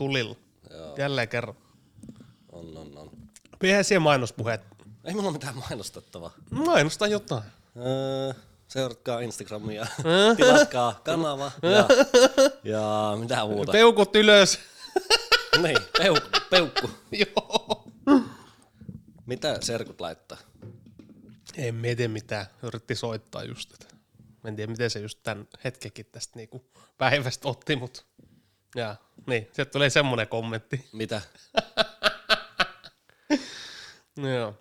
Tulilla. Joo. Jälleen kerran. On, on, on. Eihän siellä mainospuheet. Ei mulla mitään mainostettavaa. Mainosta jotain. Öö, seuratkaa Instagramia, tilatkaa kanava ja, ja mitä muuta. Peukut ylös. niin, peukku, peukku. Joo. Mitä serkut laittaa? En mieti mitään. Yritti soittaa just. Että. En tiedä, miten se just tämän hetkekin tästä niinku päivästä otti, mutta ja, niin, sieltä tulee semmoinen kommentti. Mitä? Joo.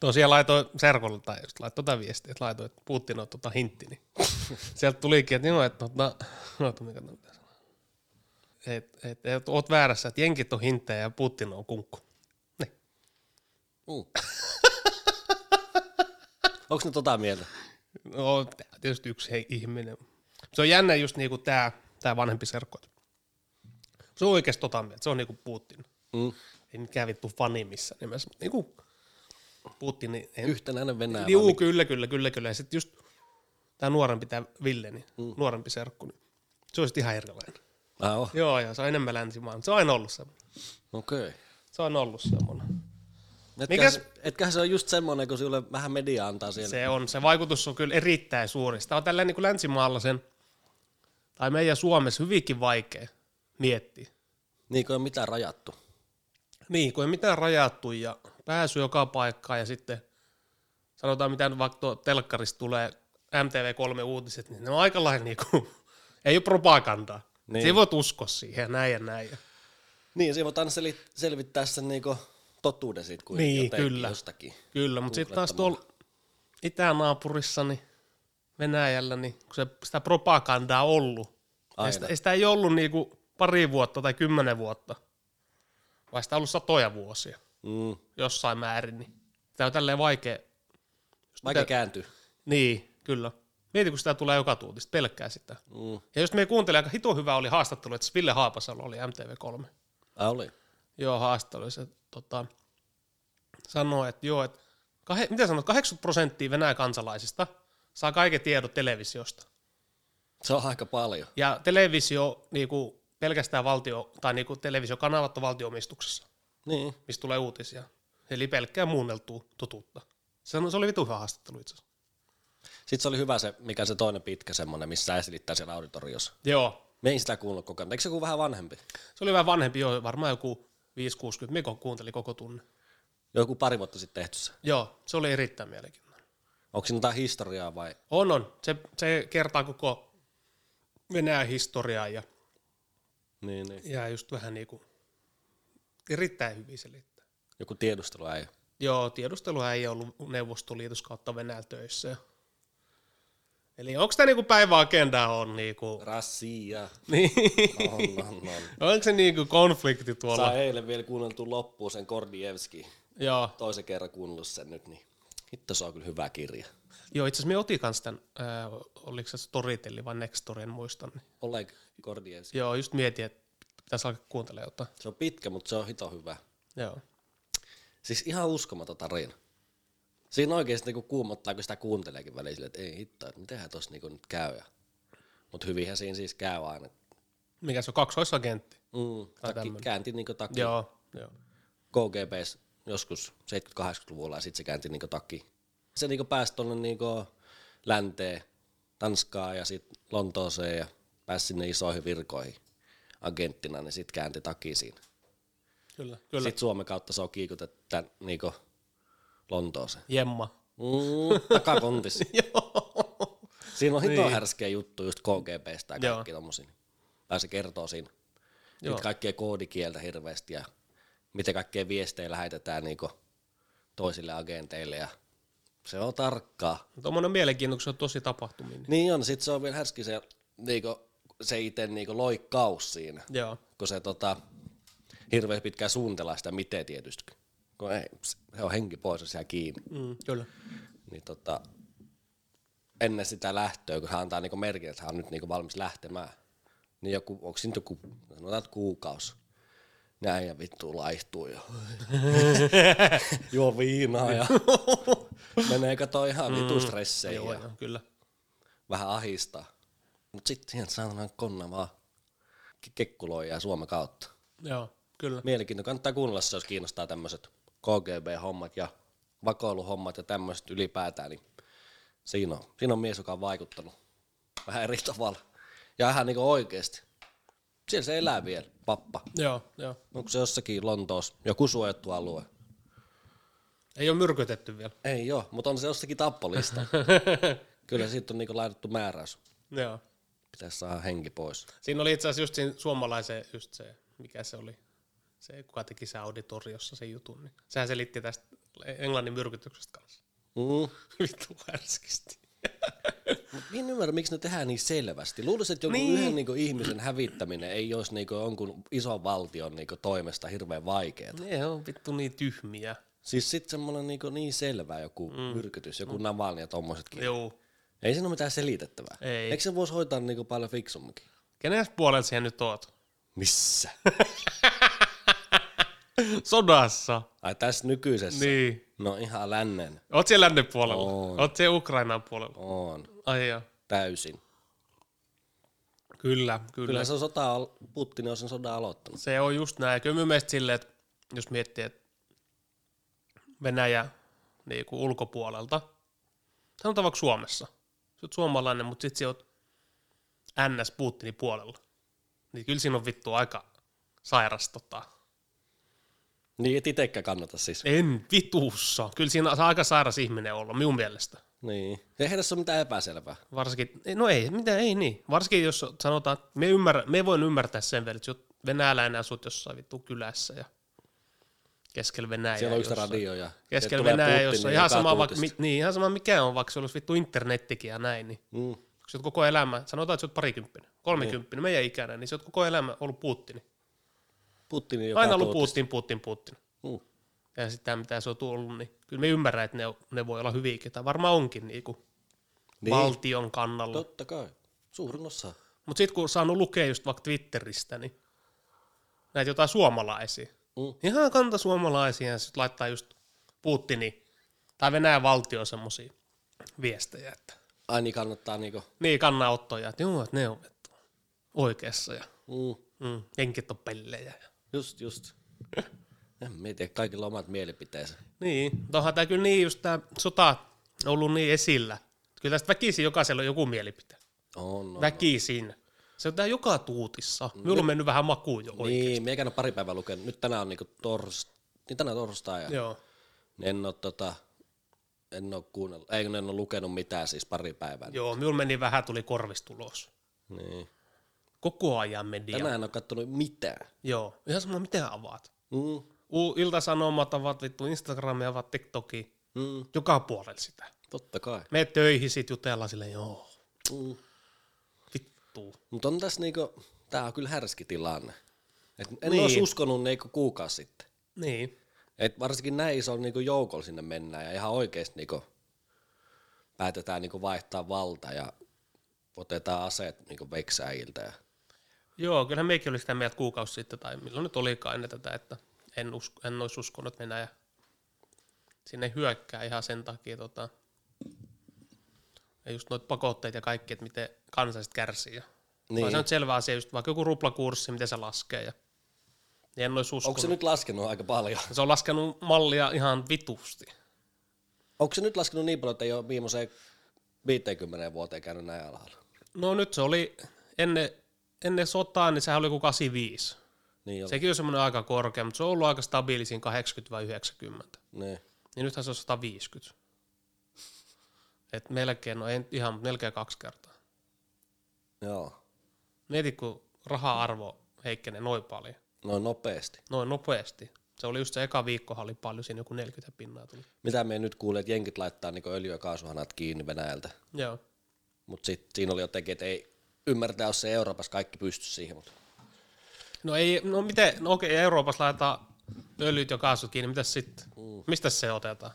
Tosiaan laitoin Serkolle, tai just laitoin tätä viestiä, että laitoin, että Putin on tota hintti, niin sieltä tulikin, että joo, että tota, no, mikä tämä pitää sanoa. Et, et, et, oot väärässä, että jenkit on hinttejä ja Putin on kunkku. Niin. Uh. Onko ne tota mieltä? No, tietysti yksi hei, ihminen. Se on jännä just niinku tää, tää vanhempi serkku. Se on oikeasti tota mieltä, se on niinku Putin. Mm. Ei mikään vittu fani missä nimessä, mutta niinku Putin, niin en, Yhtenäinen Venäjä. Juu, kyllä, kyllä, kyllä, kyllä. Ja sitten just tämä nuorempi, tämä Ville, niin mm. nuorempi serkku, niin se olisi ihan erilainen. Ah, oh. Joo, ja se on enemmän länsimaan. Se on aina ollut semmoinen. Okei. Okay. Se on ollut semmoinen. Etkähän, Mikäs- se, etkähän se on just semmoinen, kun sulle vähän media antaa siellä. Se on, se vaikutus on kyllä erittäin suuri. Sitä on tällä niin kuin länsimaalla sen, tai meidän Suomessa hyvinkin vaikea miettiä. Niin kuin ei mitään rajattu. Niin, kun ei mitään rajattu ja pääsy joka paikkaan ja sitten sanotaan mitä vaikka tuo telkkarista tulee MTV3 uutiset, niin ne on aika lailla niin kuin, ei ole propagandaa. Niin. Niin. Siinä voit uskoa siihen näin ja näin. Ja Niin, siinä voit aina seli- selvittää sen niinku totuuden siitä kuin Niin, kyllä. jostakin. Kyllä, mutta sitten taas tuolla itänaapurissa, niin Venäjällä, niin kun se, sitä propagandaa on ollut, Aina. ei sitä, ei sitä ei ollut niinku pari vuotta tai kymmenen vuotta, vaan sitä on ollut satoja vuosia Mm. jossain määrin, niin tämä on tälleen vaikea. Vaikea kääntyy. Niin, kyllä. Mieti, kun sitä tulee joka tuutista, pelkkää sitä. Mm. Ja jos me kuuntelee, aika hito hyvä oli haastattelu, että Ville Haapasalo oli MTV3. Ah, oli. Joo, haastattelu. Se tota, sanoi, että joo, että kahe, mitä sanot, 80 prosenttia Venäjän kansalaisista saa kaiken tiedot televisiosta. Se on aika paljon. Ja televisio, niinku, pelkästään valtio, tai niinku, televisiokanavat on valtioomistuksessa, Niin. mistä tulee uutisia. Eli pelkkää muunneltua totuutta. Se, se oli vitu hyvä haastattelu itse asiassa. Sitten se oli hyvä se, mikä se toinen pitkä semmonen, missä sä esilittää siellä auditoriossa. Joo, Me ei sitä kuunnut koko ajan. Eikö se joku vähän vanhempi? se oli vähän vanhempi, joo, varmaan joku 5-60. Miko kuunteli koko tunnin. Joku pari vuotta sitten tehty se. Joo, se oli erittäin mielenkiintoinen. Onko siinä jotain historiaa vai? On, on. Se, se kertaa koko Venäjän historiaa ja, Niin, niin. ja just vähän niinku erittäin hyvin selittää. Joku tiedustelu ei. Joo, tiedustelua ei ollut Neuvostoliitos kautta Venäjällä töissä. Eli onko tämä niinku päiväagenda on niinku, Rassia. niin, On, on, on. onko se niinku konflikti tuolla? Saa eilen vielä kuunneltu loppuun sen Kordievski. Joo, Toisen kerran kuunnellut sen nyt, niin hitto se on kyllä hyvä kirja. joo itse asiassa me otin kanssa tämän, äh, oliko se Storytelli vai Nextory, en muista. Niin. Oleg Kordievski. Joo, just mietin, että pitäisi alkaa kuuntelemaan jotain. Se on pitkä, mutta se on hito hyvä. Joo. Siis ihan uskomaton tarina. Siinä oikeasti niinku kuumottaa, kun sitä kuunteleekin välillä, että ei hitto, että mitenhän tossa niinku nyt käy. Mutta hyvinhän siinä siis käy aina. Mikä se on, kaksoisagentti? Mm, takki, tämmönen. käänti niinku takki Joo, joo. KGBs joskus 70-80-luvulla ja sitten se käänti niinku takki. Se niinku pääsi tuonne niinku länteen, Tanskaan ja sitten Lontooseen ja pääsi sinne isoihin virkoihin agenttina, niin sitten käänti takki siinä. Kyllä, kyllä. Sitten Suomen kautta se on kiikutettu niinku Lontooseen. Jemma. Mm, takakontissa. Joo. Siinä on hito Niin. härskeä juttu just KGBstä ja kaikki tommosia. Tai se kertoo siinä. Joo. Kaikkea koodikieltä hirveästi ja miten kaikkea viestejä lähetetään niinku toisille agenteille ja se on tarkkaa. Tuommoinen mielenkiintoinen, se on tosi tapahtumia. Niin. Niin on, sit se on vielä härski se, niinku, se itse niinku loikkaus siinä, Joo. kun se tota, hirveän pitkään suunnitellaan sitä miten tietysti. Kun ei, se on henki pois siellä kiinni. Mm, kyllä. Niin tota, ennen sitä lähtöä, kun hän antaa niinku merkin, että hän on nyt niinku valmis lähtemään, niin joku, onko siinä joku, sanotaan kuukausi, näin ja vittu laihtuu ja juo viinaa ja menee kato ihan vitu stresseihin Joo, ja joo, kyllä. vähän ahistaa. Mut sitten siihen saadaan konna vaan kekkuloijaa Suomen kautta. Joo, kyllä. Mielenkiintoista. Kannattaa kuunnella se, jos kiinnostaa tämmöiset KGB-hommat ja vakoiluhommat ja tämmöiset ylipäätään, niin siinä on, siinä on mies, joka on vaikuttanut vähän eri tavalla. Ja ihan niin oikeasti. Siellä se elää vielä, pappa. Joo, joo. Onko se jossakin Lontoossa joku suojattu alue? Ei ole myrkytetty vielä. Ei joo, mutta on se jossakin tappolista. Kyllä siitä on niinku laitettu määräys. Joo. Pitäisi saada henki pois. Siinä oli itse asiassa just siinä suomalaisen, just se, mikä se oli, se kuka teki se auditoriossa sen jutun, niin sehän selitti tästä englannin myrkytyksestä kanssa. Mm. Vittu härskisti. Mut en ymmärrä, miksi ne tehdään niin selvästi. Luulisin, että joku niin. Niin. yhden niinku ihmisen hävittäminen ei olisi niinku jonkun ison valtion niinku toimesta hirveän vaikeaa. Ne on vittu niin tyhmiä. Siis sitten semmoinen niinku niin selvä joku mm. myrkytys, joku mm. Navalny ja tommosetkin. Joo. Ei siinä ole mitään selitettävää. Ei. Eikö se voisi hoitaa niinku paljon fiksumminkin? Kenen puolella siihen nyt oot? Missä? Sodassa. Ai tässä nykyisessä? Niin. No ihan lännen. Oot siellä lännen puolella? Oon. Oot siellä Ukrainan puolella? On. Ai joo. Täysin. Kyllä, kyllä. Kyllä se on sota, Putin on sen sodan aloittanut. Se on just näin. Kyllä minun mielestä silleen, että jos miettii, että Venäjä niin kuin ulkopuolelta, sanotaan vaikka Suomessa, sä oot suomalainen, mutta sit sä oot NS Putinin puolella, niin kyllä siinä on vittu aika sairas tota. Niin et itekään kannata siis. En vitussa. Kyllä siinä saa aika sairas ihminen olla, minun mielestä. Niin. Eihän tässä ole mitään epäselvää. Varsinkin, ei, no ei, mitä ei niin. Varsinkin jos sanotaan, että me, ymmärrä, me voin ymmärtää sen verran, että venäläinen asut jossain vittu kylässä ja keskellä Venäjää. Siellä on yksi radio ja Keskellä Venäjää, Putin, jossa ihan sama, vaikka, mi, niin, ihan sama mikä on, vaikka se olisi vittu internettikin ja näin, niin Mm. sä oot koko elämä, sanotaan, että sä oot parikymppinen, kolmekymppinen, meidän ikäinen, niin sä oot koko elämä ollut Putin. Putinin joka Aina ollut. Putin, Putin, Putin. Mm. Ja sitten mitä se on tullut, niin kyllä me ymmärrän, että ne, ne voi olla hyviäkin, tai varmaan onkin Niin. niin. valtion kannalla. Totta kai. Suurin osa. Mutta sitten kun on saanut lukea just vaikka Twitteristä, niin näitä jotain suomalaisia. Mm. Ihan kanta suomalaisia ja sitten laittaa just Putini tai Venäjän valtio semmosia viestejä, että Ai niin kannattaa niinku. niin kannanottoja, että joo, että ne on vittu oikeassa ja Mm. mm, jenkit on pellejä. Just, just. En mietiä, kaikilla on omat mielipiteensä. Niin, mutta onhan tämä kyllä niin just tämä sota on ollut niin esillä. Kyllä tästä väkisin jokaisella on joku mielipite. On, on. Väkisin. Se on tää joka tuutissa. Minulla on mennyt vähän makuun jo. Niin, meikä on pari päivää lukenut. Nyt tänään on niinku tors... Niin tänään torstai ja Joo. en oo tota... En oo kuunnellut, ei en oo lukenut mitään siis pari päivää. Joo, minulla meni vähän, tuli korvistulos. Niin. Koko ajan media. Tänään en oo kattonut mitään. Joo, ihan sama mitä avaat. Mm. Iltasanomat avaat vittu Instagramia, avaat TikTokia. Mm. Joka puolella sitä. Totta kai. Me töihin sit jutella sille, joo, Mm. vittu. Mutta on tässä niinku, tää on kyllä härski tilanne. Et en niin. Olisi uskonut niinku kuukausi sitten. Niin. Et varsinkin näin iso niinku joukolla sinne mennään ja ihan oikeesti niinku päätetään niinku vaihtaa valta ja otetaan aseet niinku veksäjiltä. Ja Joo, kyllähän meikin oli sitä mieltä kuukausi sitten, tai milloin nyt olikaan ennen tätä, että en, usko, en olisi uskonut, että Venäjä sinne hyökkää ihan sen takia, tota, ja just noita pakotteita ja kaikki, että miten kansalaiset kärsii. Ja niin. Se on selvä asia, just vaikka joku ruplakurssi, miten se laskee. Ja, niin en olisi uskonut. onko se nyt laskenut aika paljon? Se on laskenut mallia ihan vitusti. Onko se nyt laskenut niin paljon, että ei ole viimeiseen 50 vuoteen käynyt näin alhaalla? No nyt se oli ennen, ennen sotaa, niin sehän oli kuin 85. Niin. Sekin on semmoinen aika korkea, mutta se on ollut aika stabiili siinä 80 vai 90. Niin. Niin nythän se on 150. Et melkein, no ei ihan, mutta melkein kaksi kertaa. Joo. Mieti, kun raha-arvo heikkenee noin paljon, Noin nopeasti. noin nopeasti. Se oli just se eka viikkohan oli paljon, siinä joku 40 pinnaa tuli. Mitä me nyt kuulee, että jenkit laittaa niinku öljy- ja kaasuhanat kiinni Venäjältä. Joo. Mutta sitten siinä oli jotenkin, että ei ymmärtää, jos se Euroopassa kaikki pysty siihen. Mutta No ei, no miten, no okei, Euroopassa laitetaan öljyt ja kaasut kiinni, mitä sitten? Mm. Mistä se otetaan?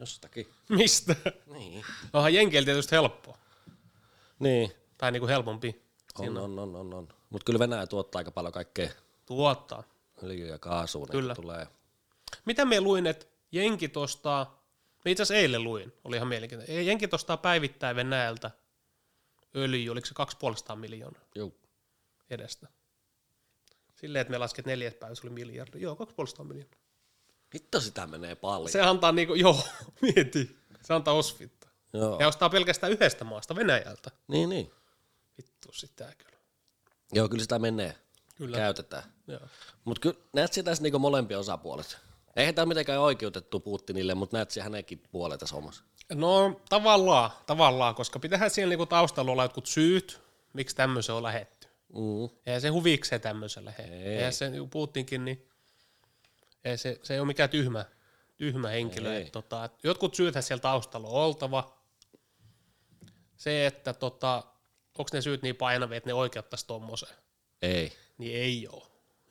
jostakin. Mistä? Niin. Onhan Jenkeillä tietysti helppoa. Niin. Tai niinku helpompi. On, on, on, on, on. Mutta kyllä Venäjä tuottaa aika paljon kaikkea Tuottaa. öljyä ja kaasua. niin Kyllä. Tulee. Mitä me luin, että Jenkit ostaa, me itse asiassa eilen luin, oli ihan mielenkiintoinen. Jenkit ostaa päivittäin Venäjältä öljyä, oliko se 250 miljoonaa Juu. edestä. Silleen, että me lasket neljäs päivä, se oli miljardi. Joo, 2,5 miljoonaa. Hitto sitä menee paljon. Se antaa niinku, joo, mieti. Se antaa osvittaa. Joo. Ja ostaa pelkästään yhdestä maasta, Venäjältä. Niin, niin. Vittu sitä kyllä. Joo, kyllä sitä menee. Kyllä. Käytetään. Mutta kyllä näet tässä niinku molempia osapuolet. Eihän tämä mitenkään oikeutettu Putinille, mutta näet sä hänenkin puolet tässä hommassa. No tavallaan, tavallaan, koska pitähän siellä niinku taustalla olla jotkut syyt, miksi tämmöisen on lähetty. Mm. Eihän se huvikseen tämmöiselle he. Ei. Eihän se niinku Putinkin, niin ei se, se ei ole mikään tyhmä, tyhmä henkilö. Ei. Et, tota, jotkut syythän siellä taustalla on oltava. Se, että tota, onko ne syyt niin painavia, että ne oikeuttaisi tommoseen, Ei. niin ei ole.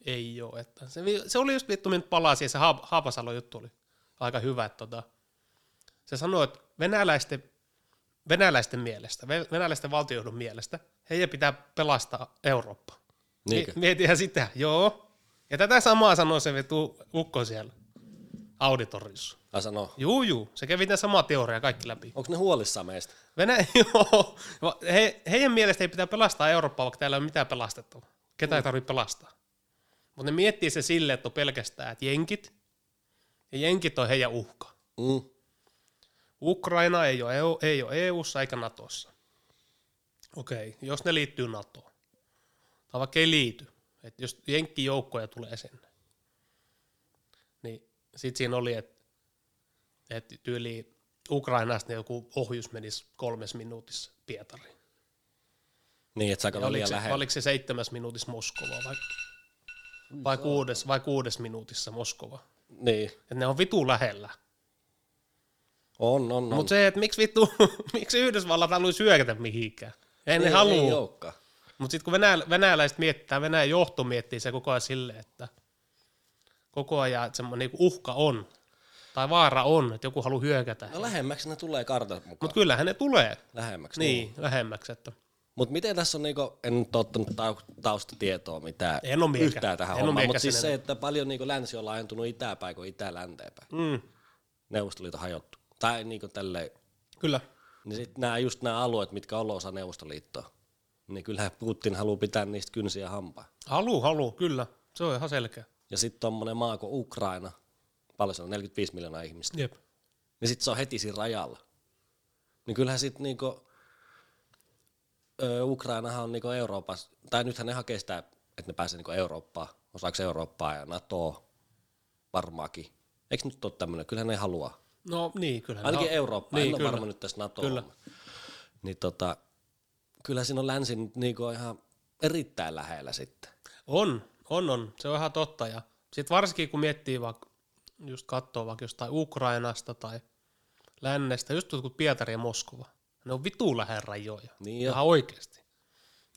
Ei ole. Että se, se oli just vittu, minä nyt palasin, ja se Haap- Haapasalon juttu oli aika hyvä. Että tota, se sanoi, että venäläisten, venäläisten mielestä, ve- venäläisten valtiojohdon mielestä, heidän pitää pelastaa Eurooppa. Niinkö? Mi- Mietihän sitä, joo. Ja tätä samaa sanoi se vetu ukko siellä auditorissa. Ai sanoo, Juu, juu. Se kävi tämän samaa teoriaa kaikki läpi. onko ne huolissaan meistä? Venä- joo. He, heidän mielestä ei pitää pelastaa Eurooppaa, vaikka täällä ei ole mitään pelastettavaa. Ketä ei tarvitse pelastaa. Mutta ne miettii se silleen, että on pelkästään että jenkit, ja jenkit on heidän uhka. Mm. Ukraina ei ole, EU, ei ole EU-ssa eikä Natossa. Okei, jos ne liittyy NATOon. Tai vaikka ei liity. Että jos jenkkijoukkoja tulee sinne. Niin sit siinä oli, että et tyyli Ukrainasta joku ohjus menisi kolmes minuutissa Pietariin. Niin, että oliko, liian se, lähellä. oliko se seitsemäs minuutissa Moskova vai, vai, kuudes, vai kuudes minuutissa Moskova? Niin, Et ne on vitu lähellä. on, on, on. Mutta se, että miksi vittu, miksi Yhdysvallat haluaisi hyökätä mihinkään? Ei ne halua. Mutta sitten kun venäl, venäläiset miettää, Venäjän johto miettii se koko ajan silleen, että koko ajan semmoinen niinku uhka on, tai vaara on, että joku haluaa hyökätä. No lähemmäksi ne tulee kartat mukaan. Mutta kyllähän ne tulee, Lähemmäksi. niin, lähemmäksi. Että Mutta miten tässä on, niinku, en nyt ottanut tau- taustatietoa mitään En miekä. yhtään tähän En hommaan, mutta siis se, että paljon niinku länsi on laajentunut itäpäin kuin itä länteenpäin. mm, Neuvostoliiton hajottu. Tai niinku tälleen, kyllä, niin sitten nämä just nämä alueet, mitkä on osa Neuvostoliittoa, niin kyllähän Putin haluaa pitää niistä kynsiä hampaa. halu, halu, kyllä, se on ihan selkeä. Ja sitten tommonen maa kuin Ukraina, paljon se on, 45 miljoonaa ihmistä, Jep. niin sitten se on heti siinä rajalla. Niin kyllähän sitten niinku, ö, Ukrainahan on niinku Euroopassa, tai nythän ne hakee sitä, että ne pääsee niinku Eurooppaan, osaksi Eurooppaa ja NATOa varmaankin. Eikö nyt ole tämmöinen? Kyllähän ne haluaa. No niin, kyllä. Ainakin no, Eurooppaan, niin, en ole varma nyt tästä NATOa. Kyllä. Niin tota, kyllä siinä on länsi nyt niinku ihan erittäin lähellä sitten. On, on, on. Se on ihan totta. Ja sitten varsinkin kun miettii vaikka, just katsoo vaikka jostain Ukrainasta tai lännestä, just jotkut Pietari ja Moskova. Ne on vitu lähellä rajoja. Niin jo. ihan oikeasti.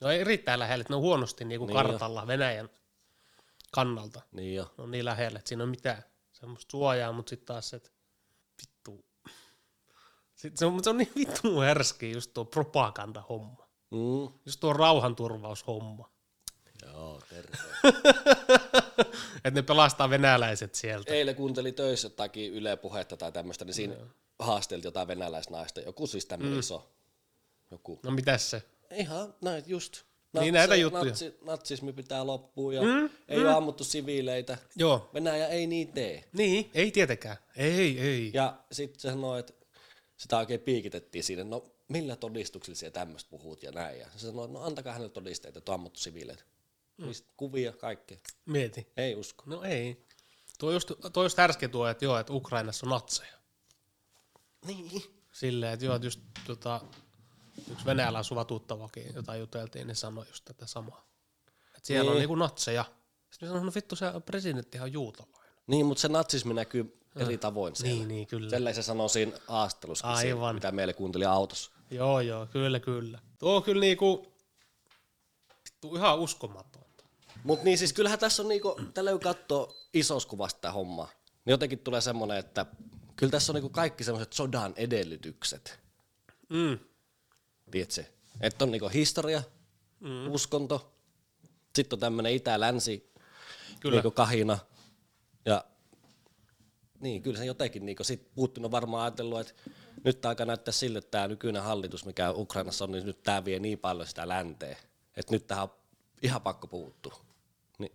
Ne on erittäin lähellä, että ne on huonosti niin kuin Niin kartalla Venäjän kannalta. Niin jo. Ne on niin lähellä, että siinä on mitään semmoista suojaa, mutta sitten taas että. Sitten se, on, se on niin vittu härski just tuo propaganda-homma. Mm. Just tuo rauhanturvaushomma. Joo, terve. Että ne pelastaa venäläiset sieltä. Eilen kuuntelin töissä jotakin Yle puhetta tai tämmöistä, niin siinä haasteltiin jotain venäläisnaista. Joku siis tämmöinen mm. iso. Joku. No mitäs se? Ihan näin just. Niin, näitä juttuja. Natsi, natsismi pitää loppua ja mm, ei mm. ole ammuttu siviileitä. Joo. Venäjä ei niin tee. Niin, ei tietenkään. Ei, ei. Ja sitten se sanoi, että sitä oikein piikitettiin siinä, no millä todistuksilla siellä tämmöistä puhut ja näin. Ja se sanoi, no antakaa hänelle todisteita, että on ammuttu siviileitä. Mm. Kuvia, kaikkea. Mieti. Ei usko. No ei. Tuo just, tuo just ärsken tuo, että joo, että Ukrainassa on natseja. Niin. Silleen, että joo, että just tota, yksi Venäjällä asuva tuttavakin, jota juteltiin, niin sanoi just tätä samaa. Että siellä Niin. on niinku natseja. Sitten sanoin, no vittu, se presidenttihan on juutalainen. Niin, mutta se natsismi näkyy eri tavoin siellä. Niin, niin, kyllä. Tälleen se sanoo siinä haastelussa, Aivan. mitä meille kuunteli autossa. Joo, joo, kyllä, kyllä. Tuo on kyllä niinku, vittu, ihan uskomatonta. Mutta niin siis kyllähän tässä on niinku, tällä kun katsoo isossa kuvasta tämä homma, niin jotenkin tulee semmoinen, että kyllä tässä on niinku kaikki semmoiset sodan edellytykset. Mm. Tiedätkö? Että on niinku historia, mm. uskonto, sitten on tämmöinen itä-länsi Kyllä. niinku kahina. Ja niin, kyllä se jotenkin, niinku, sit Putin on varmaan ajatellut, että nyt aika näyttää sille, että tämä nykyinen hallitus, mikä Ukrainassa on, niin nyt tämä vie niin paljon sitä länteen, että nyt tähän on ihan pakko puuttua. Niin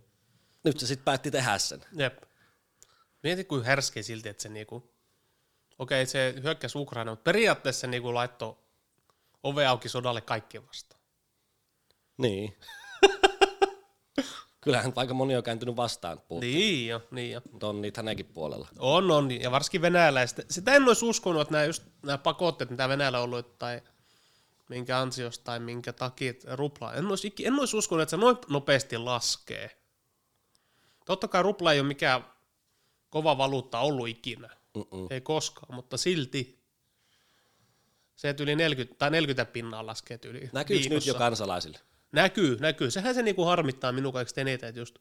nyt se sitten päätti tehdä sen. Jep. Mieti, kuin härskeä silti, että se niinku, okei, okay, se hyökkäsi Ukraina, mutta periaatteessa se niinku laittoi ove auki sodalle kaikkien vastaan. Niin. Kyllähän aika moni on kääntynyt vastaan Putin, Niin jo, niin jo. mutta on niitä hänenkin puolella. On, on, ja varsinkin venäläistä. Sitä en olisi uskonut, että nämä, just, nämä pakotteet, mitä Venäjällä on ollut, tai minkä ansiosta tai minkä takia rupla, en olisi, en olisi uskonut, että se noin nopeasti laskee. Totta kai rupla ei ole mikään kova valuutta ollut ikinä, Mm-mm. ei koskaan, mutta silti se, että yli 40, tai 40 pinnaa laskee yli Näkyykö nyt jo kansalaisille? Näkyy, näkyy. Sehän se niinku harmittaa minun kaikista eniten, että just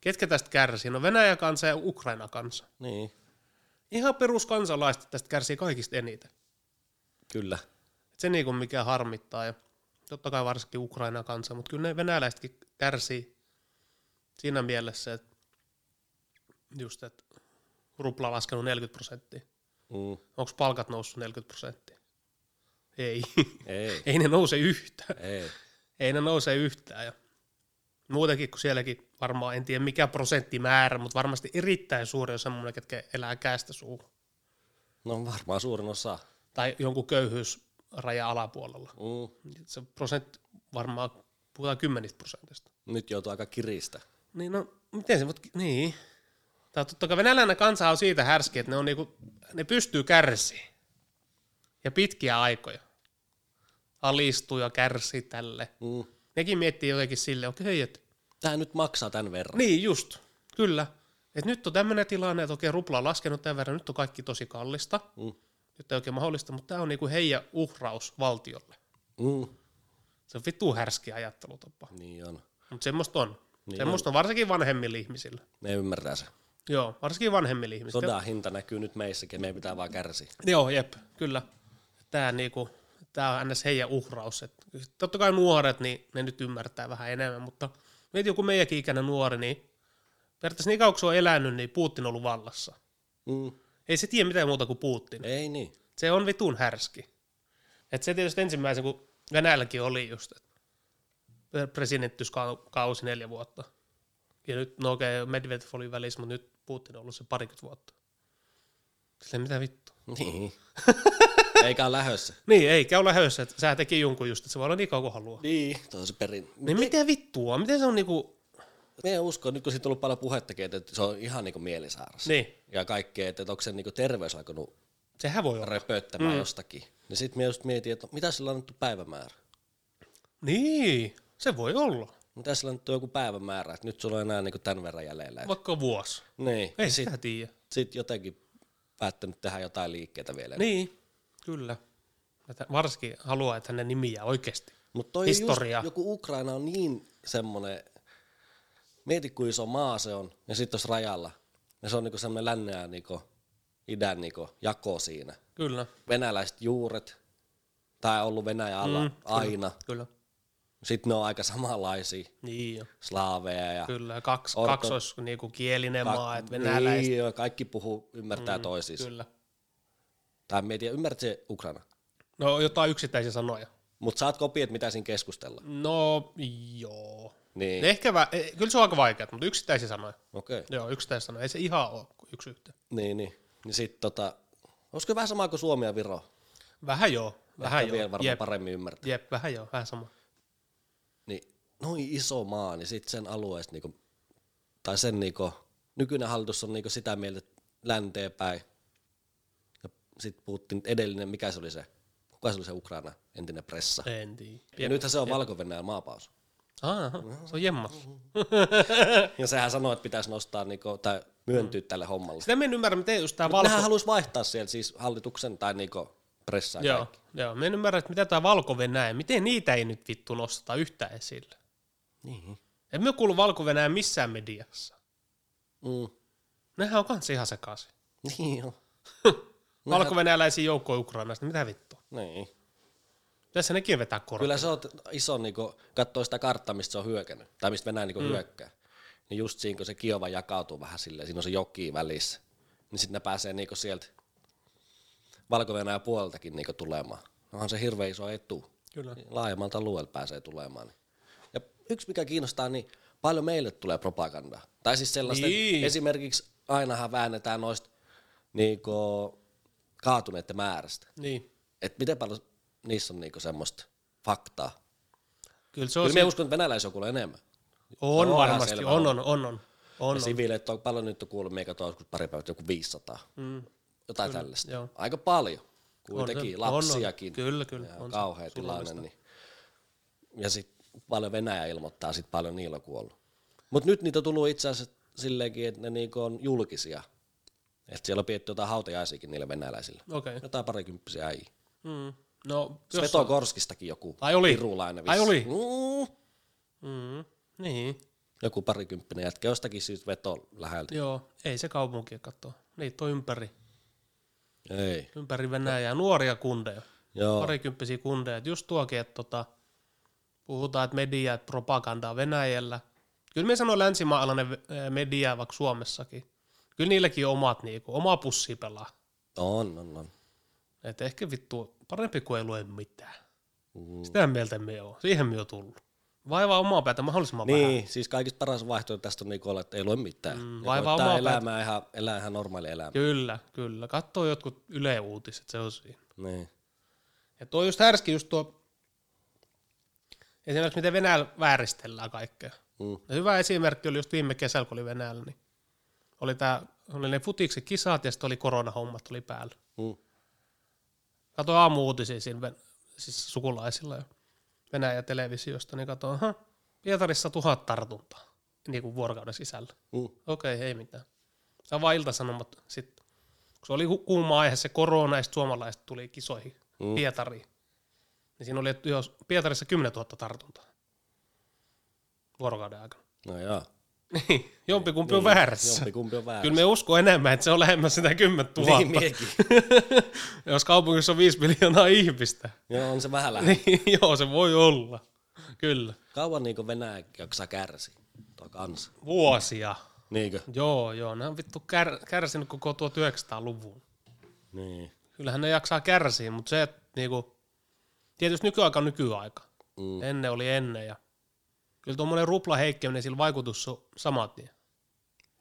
ketkä tästä kärsii. No Venäjä kansa ja Ukraina kansa. Niin, Ihan peruskansalaiset tästä kärsii kaikista eniten. kyllä. Et se niinku mikä harmittaa ja totta kai varsinkin Ukraina kansa, mutta kyllä ne venäläisetkin kärsii siinä mielessä, että just, että rupla on laskenut 40 prosenttia. Mm. Onko palkat noussut 40 prosenttia? Ei. Ei, Ei ne nouse yhtään. ei. Ei ne nouse yhtään. Ja muutenkin, kun sielläkin varmaan, en tiedä mikä prosenttimäärä, mutta varmasti erittäin suuri on semmoinen, ketkä elää käestä suuhun. No varmaan suurin osa. Tai jonkun köyhyysraja alapuolella. Mm. Se prosentti varmaan, puhutaan kymmenistä prosentista. Nyt joutuu aika kiristä. Niin no, miten se niin. Tai totta kai venäläinen kansa on siitä härski, että ne, on niinku, ne pystyy kärsiä. Ja pitkiä aikoja. Alistuu ja kärsii tälle. Mm. Nekin miettii jotenkin silleen, okei, että Tämä nyt maksaa tämän verran. Niin just, kyllä. Et nyt on tämmöinen tilanne, että okei, rupla on laskenut tämän verran, nyt on kaikki tosi kallista. Mm. Nyt ei oikein mahdollista, mutta tämä on niinku heidän uhraus valtiolle. Mm. Se on vittu härski ajattelutapa. Niin on. Mutta semmoista on. Niin semmoista on. varsinkin vanhemmilla ihmisillä. Me ymmärtää se. Joo, varsinkin vanhemmilla ihmisillä. Sodan hinta näkyy nyt meissäkin, meidän pitää vaan kärsiä. Joo, jep, kyllä. Tämä niinku, tää on ns. heidän uhraus. Et totta kai nuoret, niin ne nyt ymmärtää vähän enemmän, mutta mieti joku meidänkin ikäinen nuori, niin periaatteessa niin kauan kun on elänyt, niin Putin on ollut vallassa. Mm. Ei se tiedä mitään muuta kuin Putin. Ei niin. Se on vitun härski. Et se tietysti ensimmäisen, kun Venäjälläkin oli just, että presidenttyyskausi neljä vuotta. Ja nyt, no okei, okay, Medvedev oli välissä, mutta nyt Putin on ollut se parikymmentä vuotta. Silleen mitä vittu. Niin. Eikä ole lähössä. Niin, ei käy lähössä, että sä teki jonkun just, että se voi olla niin kauan kuin haluaa. Niin. Tuo on se perin. Niin mitä vittua, miten se on niinku, Me en usko, nyt kun siitä on ollut paljon puhettakin, että se on ihan niinku mielisairaus. niin, Ja kaikkea, että onko se niinku terveys alkanut sehän voi olla. repöttämään mm. jostakin. Niin sitten me just mietin, että mitä sillä on annettu päivämäärä. Niin, se voi olla. Mitä sillä on annettu joku päivämäärä, että nyt sulla on enää niinku tämän verran jäljellä. Vaikka vuosi. Niin. Ei Sitten sitä tiedä. sit jotenkin päättänyt tehdä jotain liikkeitä vielä. Niin, kyllä. Että varsinkin haluaa, että hänen nimiä oikeasti. Mutta toi Historia. Just, joku Ukraina on niin semmonen, mieti kuin iso maa se on, ja sitten tuossa rajalla. Ja se on niinku semmoinen lännen ja niinku idän niinku jako siinä. Kyllä, Venäläiset juuret, tai ollut Venäjä alla mm, aina. kyllä. Sitten ne on aika samanlaisia, Niin jo. slaaveja ja Kyllä, kaksi, Orto- kaksois niinku kielinen maa, että venäläiset. Niin, joo, kaikki puhuu, ymmärtää mm, toisiinsa. Kyllä. Tai mietin, ymmärrät se Ukraina? No jotain yksittäisiä sanoja. Mutta saat kopiet, mitä siinä keskustella. No joo. Niin, Ehkä vä- eh, kyllä se on aika vaikeaa, mutta yksittäisiä sanoja. okei. Okay. Joo, yksittäisiä sanoja. Ei se ihan ole kuin yksi yhteen. Niin, niin. Niin sit tota, olisiko vähän sama kuin Suomi ja Viro? Vähän joo. Vähän Ehkä joo. vielä varmaan Jep, paremmin ymmärtää. jep, vähän joo, vähän sama. Niin noin iso maa, niin sit sen alueesta niinku, tai sen niinku, nykyinen hallitus on niinku sitä mieltä, että länteen päin. Ja sit puhuttiin edellinen, mikä se oli se, kuka se oli se Ukraina, entinen pressa. En tiedä. Ja nythän se on valko maapaus. Aha, se on jemma. Ja sehän sanoi, että pitäisi nostaa niinku, tai myöntyä tälle hommalle. Sitä mä en ymmärrä, miten just tää Valko... Nehän haluaisi vaihtaa sieltä siis hallituksen tai niinku pressaa Joo, kaikki. joo. Mä en ymmärrä, että mitä tää valko miten niitä ei nyt vittu nosteta yhtään esille. Niin. En mä kuulu valko missään mediassa. Mm. Nehän on kans ihan sekaisin. Niin joo. Valko-venäläisiä joukkoja Ukrainasta, mitä vittua? Niin. Tässä nekin vetää korkeaa. Kyllä se on iso, niinku, katsoo sitä karttaa, mistä se on hyökännyt, tai mistä Venäjä niinku mm. hyökkää. Niin just siinä, kun se Kiova jakautuu vähän silleen, siinä on se joki välissä, niin sitten ne pääsee niinku sieltä valko puoleltakin niinku tulemaan. Onhan se hirveän iso etu. Kyllä. Laajemmalta alueelta pääsee tulemaan. Ja yksi, mikä kiinnostaa, niin paljon meille tulee propagandaa. Tai siis sellaista, Niin. esimerkiksi ainahan väännetään noista niinku, kaatuneiden määrästä. Niin. Että miten paljon niissä on niinku semmoista faktaa. Kyllä se on, Kyllä se, me uskon, että venäläisiä on enemmän. on No, ihan varmasti, on, on. on, on, on. on, Ja on. siviileet on paljon nyt on kuullut, meikä joskus pari päivää, joku 500. Mm. Jotain Kyllä, tällaista. joo. Aika paljon. On Kuitenkin, se, lapsiakin. On, on. Kyllä, kyllä. Ja on se kauhea surullista. tilanne. Niin. Ja sitten paljon Venäjä ilmoittaa, sit paljon niillä on kuollut. Mutta nyt niitä on tullut itse asiassa silleenkin, että ne niinku on julkisia. Että siellä on pidetty jotain hautajaisiakin niille venäläisille. Okei. Jotain parikymppisiä äijä. Mm. No, jos Sveto Korskistakin joku Ai oli? pirulainen Ai vissi. oli? Mm. Mm. Niin, Joku parikymppinen jätkä jostakin siis veto läheltä. joo. Ei se kaupunkia katso. Niitä on ympäri, Ei. ympäri Venäjää. Nuoria kundeja. Joo. Parikymppisiä kundeja. Et just tuokin, että tota, puhutaan, että media, että propagandaa Venäjällä. Kyllä me sanoo länsimaalainen ve- media vaikka Suomessakin. Kyllä niilläkin on omat, niinku, oma pussi pelaa. On, on, on. Et ehkä vittu, parempi kuin ei lue mitään. Mm. Sitä mieltä me on. Siihen me on tullut. Vaivaa omaa päätä mahdollisimman vähän. Niin, siis kaikista paras vaihtoehto tästä on niinku olla, että ei lue mitään. Mm, Ja vaivaa omaa elämää ihan, elää ihan normaali elämä. Kyllä, kyllä. Katsoo jotkut Yle Uutiset, se on siinä. Niin. Ja tuo just härski just tuo, esimerkiksi miten Venäjällä vääristellään kaikkea. Mm. Ja hyvä esimerkki oli just viime kesällä, kun oli Venäjällä, niin oli, tää, oli ne futiksen kisat ja sitten oli koronahommat oli päällä. Mm. Katoin aamu-uutisia siinä siis sukulaisilla ja Venäjän televisiosta, niin katsoin, aha, Pietarissa tuhat tartuntaa niin kuin vuorokauden sisällä. Mm. Okei, ei mitään. Se on vaan iltasanomat. Sitten, kun se oli kuuma aihe, se korona, ja suomalaiset tuli kisoihin Mm. Pietariin. Niin siinä oli, jos Pietarissa 10 000 tartuntaa vuorokauden aikana. No joo. Niin, jompikumpi on väärässä. Jompikumpi on väärässä. Kyllä me usko enemmän, että se on lähemmän sitä 10 000. Niin, miekin. jos kaupungissa on 5 miljoonaa ihmistä. Joo, on se vähän lähellä. Niin, joo, se voi olla. Kyllä. Kauan niinku Venäjä jaksaa kärsi tuo kansa. Vuosia. Niinkö? Joo, joo. Ne on vittu kär, kärsinyt koko 1900-luvun. Niin. Kyllähän ne jaksaa kärsiä, mutta se, että niinku, tietysti nykyaika on nykyaika. Mm. Ennen oli ennen ja kyllä tuommoinen rupla heikkeminen, sillä vaikutus on samat tien.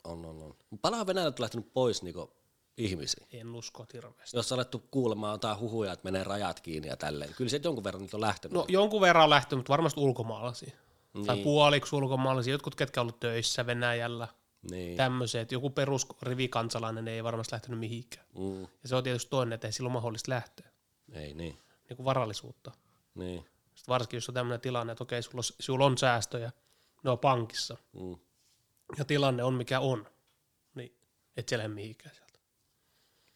On, on, on. Paljon Venäjältä lähtenyt pois niinku ihmisiä. En usko hirveästi. Jos on alettu kuulemaan jotain huhuja, että menee rajat kiinni ja tälleen. Kyllä sieltä jonkun verran nyt on lähtenyt. No jonkun verran on lähtenyt, mutta varmasti ulkomaalaisia. Niin. Tai Niin. puoliksi ulkomaalaisia, jotkut ketkä on ollut töissä Venäjällä, niin. tämmöiset. Joku perusrivikansalainen ei varmasti lähtenyt mihinkään. Mm. Ja se on tietysti toinen, että ei silloin mahdollista lähteä. Ei niin. Niin kuin varallisuutta. Niin. Sitten varsinkin, jos on tämmöinen tilanne, että okei, sulla on, sulla on säästöjä, ne on pankissa, Mm. ja tilanne on mikä on, niin et siellä mihinkään sieltä.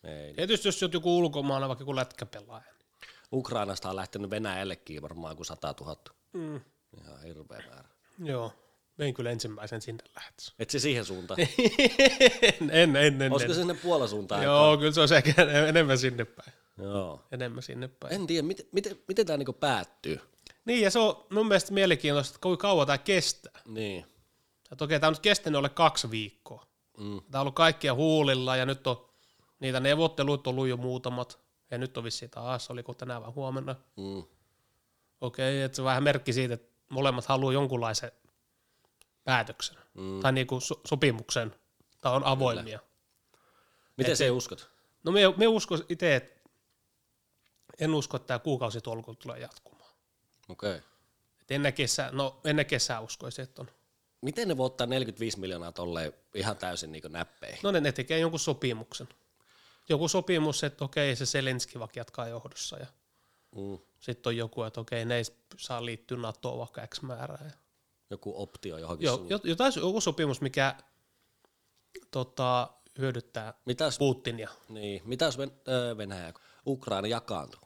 Ei. Tietysti jos olet joku ulkomailla, vaikka joku lätkäpelaaja. Niin. Ukrainasta on lähtenyt Venäjällekin varmaan kuin 100 000. Mm. Ihan hirveä määrä. Joo, vein kyllä ensimmäisen sinne lähetys. Et se siihen suuntaan. en, en, en, en, Olisiko en. se sinne Puolan suuntaan? Joo, kyllä se on ehkä enemmän sinne päin. Joo. Enemmän sinne päin. En tiedä, miten, miten, miten tämä niinku päättyy. Niin, ja se on mun mielestä mielenkiintoista, että kuinka kauan tämä kestää. Niin. Että okei, tämä on nyt kestänyt alle kaksi viikkoa. Mm. Tämä on ollut kaikkia huulilla ja nyt on niitä neuvotteluita ollut jo muutamat. Ja nyt on vissiin taas, oliko tänään vai huomenna. Mm. Okei, että se on vähän merkki siitä, että molemmat haluaa jonkunlaisen päätöksen. Mm. Tai niinku so- sopimuksen. Tai on avoimia. Miten se uskot? No me, me uskon itse, että en usko, että tämä kuukausitolku tulee jatkumaan. Okei. Okay. Et ennen kesää, no ennen kesää uskoisin, että on. Miten ne voi ottaa 45 miljoonaa tolleen ihan täysin niin näppeihin? No ne, ne tekee jonkun sopimuksen. Joku sopimus, että okei, se Selenski vaikka jatkaa johdossa ja Mm. sitten on joku, että okei, ne ei saa liittyä NATOon vaikka X määrää. Ja Joku optio johonkin jo, suuntaan. jo, jotain, joku sopimus, mikä tota, hyödyttää Mitäs, Putinia. niin, mitäs Ven- öö, Venäjä, Ukraina jakaantuu?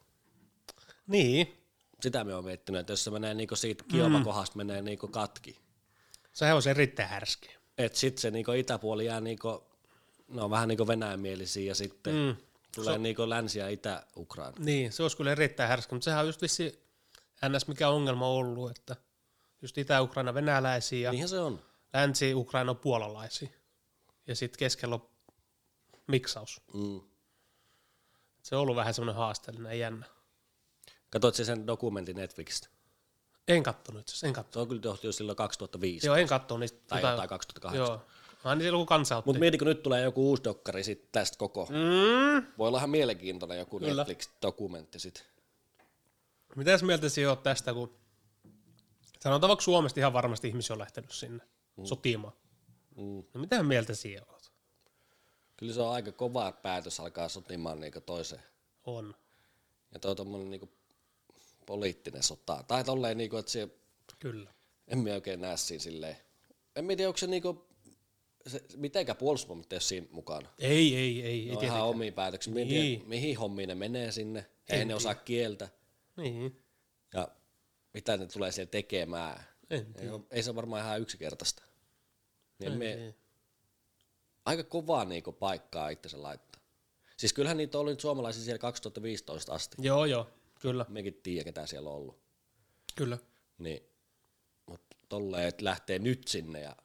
Niin, Sitä me on miettinyt, että jos se menee niinku siitä Kiovan kohdasta menee niinku katki. sehän on erittäin härski. Että sitten se niinku itäpuoli jää niinku, ne on vähän niinku venäjämielisiä ja sitten mm. tulee so, niinku länsi- ja itä-Ukraina. Niin, se olisi kyllä erittäin härski, mutta sehän on just vissi ns. mikä ongelma on ollut, että just Itä-Ukraina venäläisiä ja Niinhän se on. Länsi-Ukraina puolalaisia. Ja sitten keskellä on miksaus. Mm. Se on ollut vähän semmoinen haasteellinen ja jännä. Katoit sen dokumentin Netflixistä? En kattonut itse asiassa, en kattonut. Se on kyllä tehty jo silloin 2005 Joo, en kattonut niistä. tai jotain- jotain 2008. Joo. Aina silloin kun kansa otti. Mutta mieti, kun nyt tulee joku uusi dokkari sit tästä koko. Mm. Voi olla ihan mielenkiintoinen joku Kyllä. Netflix-dokumentti sit. Mitäs mieltä sinä oot tästä, kun sanotaan vaikka Suomesta ihan varmasti ihmisiä on lähtenyt sinne mm. sotimaan. Mm. No mitä mieltä sinä oot? Kyllä se on aika kova päätös alkaa sotimaan niinku toiseen. On. Ja toi on niinku poliittinen sota. Tai tolleen niinku, että se, Kyllä. en mä oikein näe siinä silleen. En mä tiedä, onko se niinku, se, mitenkä puolustusvoimat ei ole siinä mukana. Ei, ei, ei. ei Ne on ihan tietenkään. omia päätöksiä. Mä en Niin. tiedä, mihin hommiin ne menee sinne. Ei ne osaa kieltä. Niin. Ja mitä ne tulee siellä tekemään. En Ei, ole, ei se varmaan ihan yksinkertaista. Niin Ei, me, ei. aika kovaa niinku paikkaa itsensä laittaa. Siis kyllähän niitä ollut nyt suomalaisia siellä 2015 asti. Joo, joo. Kyllä, Mekin tiedä, ketä siellä on ollut. kyllä. Niin, mutta tolleen, että lähtee nyt sinne ja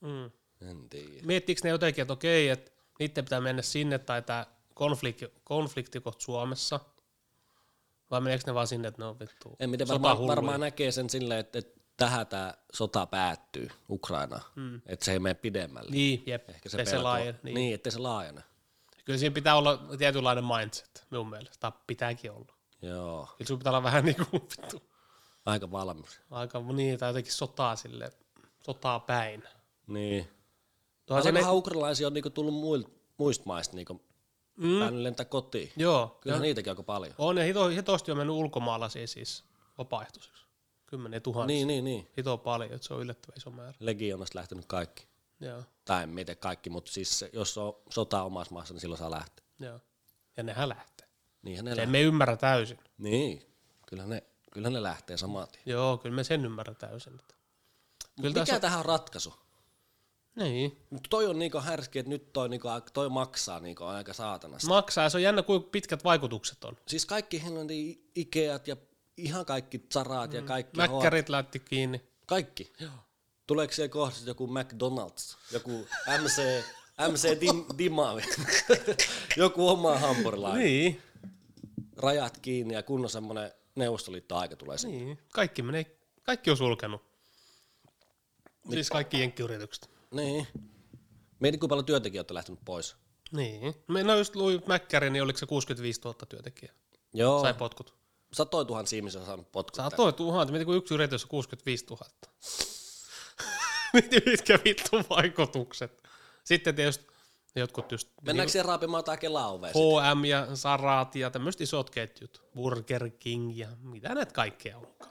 Mm. en tiedä. Miettikö ne jotenkin, että okei, että niiden pitää mennä sinne tai tämä konflikti, konflikti kohta Suomessa? Vai meneekö ne vaan sinne, että ne on vittu En miten varmaan, varmaan näkee sen silleen, että, että tähän tämä sota päättyy Ukraina, mm. että se ei mene pidemmälle. Niin, jep. Ehkä se, se, se pelko- laajen, niin. niin, ettei se laajene. Kyllä siinä pitää olla tietynlainen mindset, minun mielestä. Tai pitääkin olla. Joo, Kyllä sun pitää olla vähän niin kuin vittu, aika valmis. aika niin, tai jotenkin sotaa sille, sotaa päin. Niin. Tuohan Aikahan ukrainalaisia on niinku tullut muil, muista maista niinku mm. päänyt lentää kotiin. joo, Kyllähän niitäkin aika paljon. on ja hito, hitosti on mennyt ulkomaalaisia siis vapaaehtoisiksi. Kymmenen tuhansia. Niin, niin, niin. Hito paljon, että se on yllättävän iso määrä. Legionasta lähtenyt kaikki. Joo, Tai en miten kaikki, mutta siis se, jos on sota omassa maassa, niin silloin saa lähteä. joo. Ja nehän lähtee. Niinhän ne Sen lähtee. me ymmärrä täysin. Niin, kyllä ne, kyllä ne lähtee saman tien. Joo, kyllä me sen ymmärrä täysin. Että. Kyllä Mikä tässä tähän on ratkaisu? Niin. Mut toi on niinku härski, että nyt toi, niinku, toi maksaa niinku aika saatanasti. Maksaa, se on jännä, kuinka pitkät vaikutukset on. Siis kaikki Englannin Ikeat ja ihan kaikki Zaraat mm. ja kaikki. Mäkkärit lähti kiinni. Kaikki. Tuleeko siellä kohdassa joku McDonald's, joku MC, MC Dim, Dima, joku oma hampurilainen. Niin. Rajat kiinni ja kunnon semmonen neuvostoliitto-aika tulee sinne. niin. Kaikki menee, kaikki on sulkenut. Siis kaikki jenkkiyritykset. Niin. Mieti, kuinka paljon työntekijöitä on lähtenyt pois. Niin. Me no just luin Mäkkäri, niin oliko se 65 000 työntekijää? Joo, Sai potkut. satoi tuhansia ihmisiä on saanut potkut. Satoi tuhat, mietin kun yksi yritys on 65 000. Mietin mitkä vittu vaikutukset. Sitten tietysti jotkut just Mennäänkö siellä raapimaan jotain Kela-ovea? H&M ja Sarat ja tämmöiset isot ketjut. Burger King ja mitä näitä kaikkea onkaan.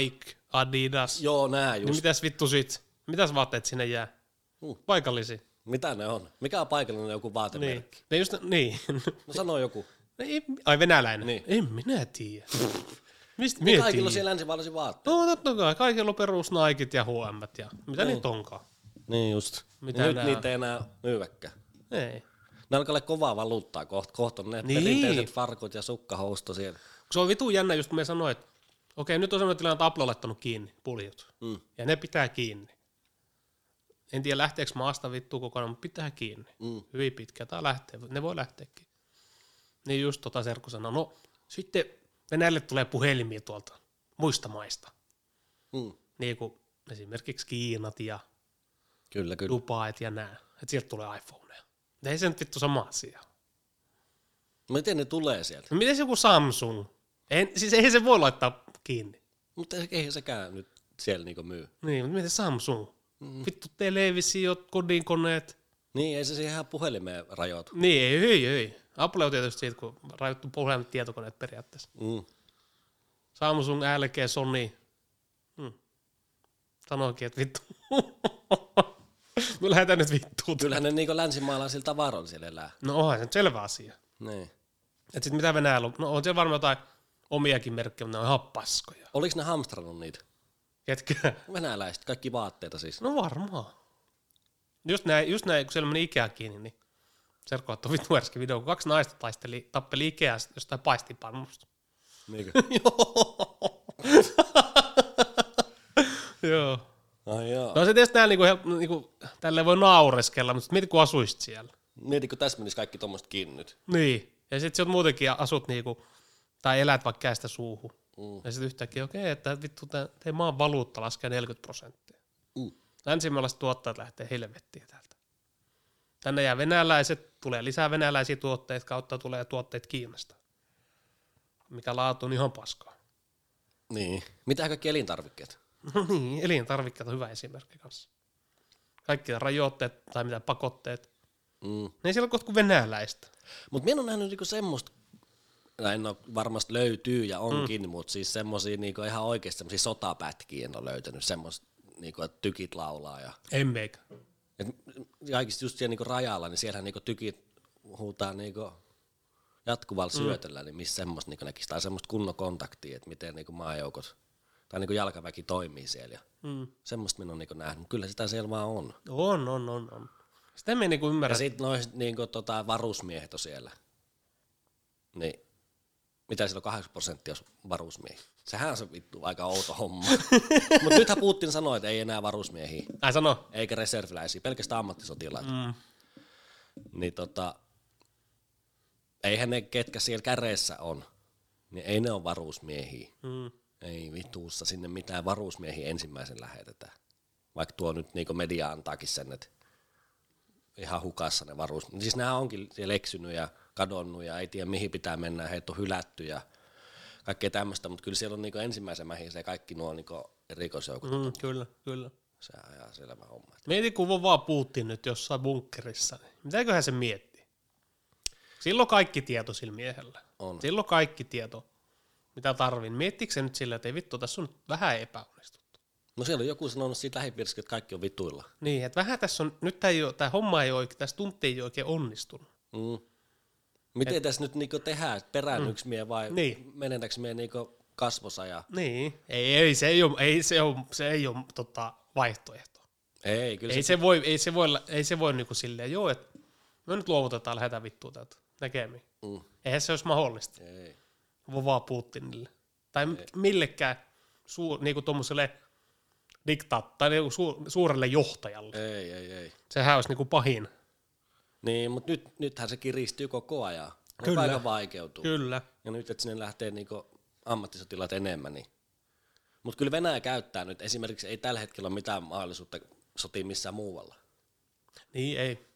Nike, Adidas. Joo, nää Niin just. mitäs vittu sit? Mitäs vaatteet sinne jää? Uh. Paikallisia. Mitä ne on? Mikä on paikallinen joku Niin. vaatemerkki? Ne just, niin. No sano joku. Ei, ai venäläinen? Niin. En minä tiedä. Mistä Niin kaikilla on siellä länsimaalaisia vaatteita. No totta kai, kaikilla on perus Nikit ja H&M ja mitä Niin. niitä onkaan. Niin just. Mitä Nyt niitä on? ei enää myyväkään. Ei. Ne alkaa olla kovaa valuuttaa kohta. Kohta on ne Niin. perinteiset farkut ja sukkahousto siellä. Se on vitu jännä, just kun me sanoin, että okei, nyt on sellainen tilanne, että Apple on laittanut kiinni puljut. Mm. Ja ne pitää kiinni. En tiedä lähteekö maasta vittu kokonaan, mutta pitää kiinni. Mm. Hyvin pitkä, tai lähtee, ne voi lähteäkin. Niin just tota Serkku sanoi, no sitten Venäjälle tulee puhelimia tuolta muista maista. Mm. Niin kuin esimerkiksi Kiinat ja Kyllä, kyllä. Dubait ja nää. Että sieltä tulee iPhoneja. Ei se nyt vittu sama asia. Miten ne tulee sieltä? No miten joku Samsung? En, siis ei se voi laittaa kiinni. Mutta eihän sekään nyt siellä niinku myy. Niin, mutta miten Samsung? Mm. Vittu televisiot, kodinkoneet. Niin, ei se siihen ihan puhelimeen rajoitu. Niin, ei, ei, ei. Apple on tietysti siitä, kun rajoittu puhelimet tietokoneet periaatteessa. Mm. Samsung, LG, Sony. Hmm. Sanoinkin, että vittu. Me lähdetään nyt vittuun. Kyllähän ne niinku länsimaalaisilta tavaroilla siellä elää. No onhan se nyt selvä asia. Niin. Et sit mitä Venäjällä on? No on siellä varmaan jotain omiakin merkkejä, mutta ne on ihan paskoja. Oliko ne hamstrannut niitä? Ketkä? Venäläiset, kaikki vaatteita siis. No varmaan. Just näin, just näin kun siellä meni Ikea kiinni, niin Serkko ottoi vittu äsken video, kun kaksi naista taisteli, tappeli Ikea jostain paistipannusta. Niinkö? Joo. Joo. Joo. No se tietysti näin niinku, niinku, tälleen voi naureskella, mutta mieti kun asuisit siellä. Mieti, kun tässä menisi kaikki tuommoista kiinni nyt. Niin. Ja sit sä muutenkin asut niinku, tai elät vaikka käistä suuhun. Mm. Ja sitten yhtäkkiä, okei, että vittu, teidän maan valuutta laskee 40 prosenttia. Mm. Länsimaalaiset tuottajat lähtee helvettiin täältä. Tänne jää venäläiset, tulee lisää venäläisiä tuotteita, kautta tulee tuotteet Kiinasta. Mikä laatu on ihan paskaa. Niin. Mitä kaikki elintarvikkeet? No niin, elintarvikkeet on hyvä esimerkki kanssa. Kaikki rajoitteet tai mitä pakotteet. Mm. Ne ei siellä ole kuin venäläistä. Mutta minä olen nähnyt niinku semmoista, näin no, varmasti löytyy ja onkin, mm. mutta siis semmoisia niinku ihan oikeasti semmoisia sotapätkiä en ole löytänyt, semmoista, niinku, että tykit laulaa ja En meikä. et, kaikista just siellä niinku rajalla, niin siellähän niinku tykit huutaa niinku jatkuvalla syötöllä, niin missä semmoista niinku näkisi, tai semmoista kunnon kontaktia, että miten niinku maajoukot tai niinku jalkaväki toimii siellä. Mm. semmoista minä olen niinku nähnyt, kyllä sitä siellä vaan on. On, on, on, on. Sitä me ei niinku ymmärrä. Ja sitten noin niinku, tota, varusmiehet on siellä. Niin, mitä siellä on 8 prosenttia varusmiehiä? Sehän on se vittu aika outo homma. Mutta nythän Putin sanoi, että ei enää varusmiehiä, Ai sano. eikä reserviläisiä, pelkästään ammattisotilaita. Mm. Niin tota, eihän ne, ketkä siellä käreessä on, niin ei ne ole varusmiehiä. Mm. Ei vituussa sinne mitään varusmiehiä ensimmäisen lähetetään. Vaikka tuo nyt niinku media antaakin sen, että ihan hukassa ne varus. Siis nämä onkin siellä eksynyt ja kadonnut ja ei tiedä mihin pitää mennä, heitä on hylätty ja kaikkea tämmöistä, mutta kyllä siellä on niinku ensimmäisen mähin se kaikki nuo niinku rikosjoukot. Mm. Kyllä, kyllä. Se on ihan selvä homma. Mieti, kun on vaan Putin nyt jossain bunkkerissa. Niin mitäköhän se miettii? Silloin kaikki tieto sillä miehellä. On. Silloin kaikki tieto, mitä tarvin. Miettikö se nyt sillä, että ei vittu, tässä on vähän epäonnistuttu. No siellä on joku sanonut siitä lähipiirissä, että kaikki on vituilla. Niin, että vähän tässä on, nyt tämä, ei ole, tämä homma ei oikein, tässä tunti ei oikein onnistunut. Mm. Miten Et, tässä nyt niinku tehdään, peräännyks mm. mie vai Niin. menetäänkö mie niinku kasvossa ja... Niin, ei, ei se ei ole, ei se ole, se ei ole tota, vaihtoehto. Ei, kyllä Ei se, se voi, ei se voi, ei se voi niinku silleen, joo, että me nyt luovutetaan, lähdetään vittuun täältä näkemiin. mm, Eihän se olisi mahdollista. ei. Voi vaan Putinille. Tai millekään suur, niinku tuommoiselle diktaat, tai niinku su, suurelle johtajalle. ei, ei, ei. Sehän olisi niinku pahin. Niin, mutta nyt, nythän se kiristyy koko ajan. Koko Kyllä. ajan vaikeutuu. Kyllä. Ja nyt, että sinne lähtee niinku ammattisotilaat enemmän, niin... Mutta kyllä Venäjä käyttää nyt, esimerkiksi ei tällä hetkellä ole mitään mahdollisuutta sotia missään muualla. Niin ei.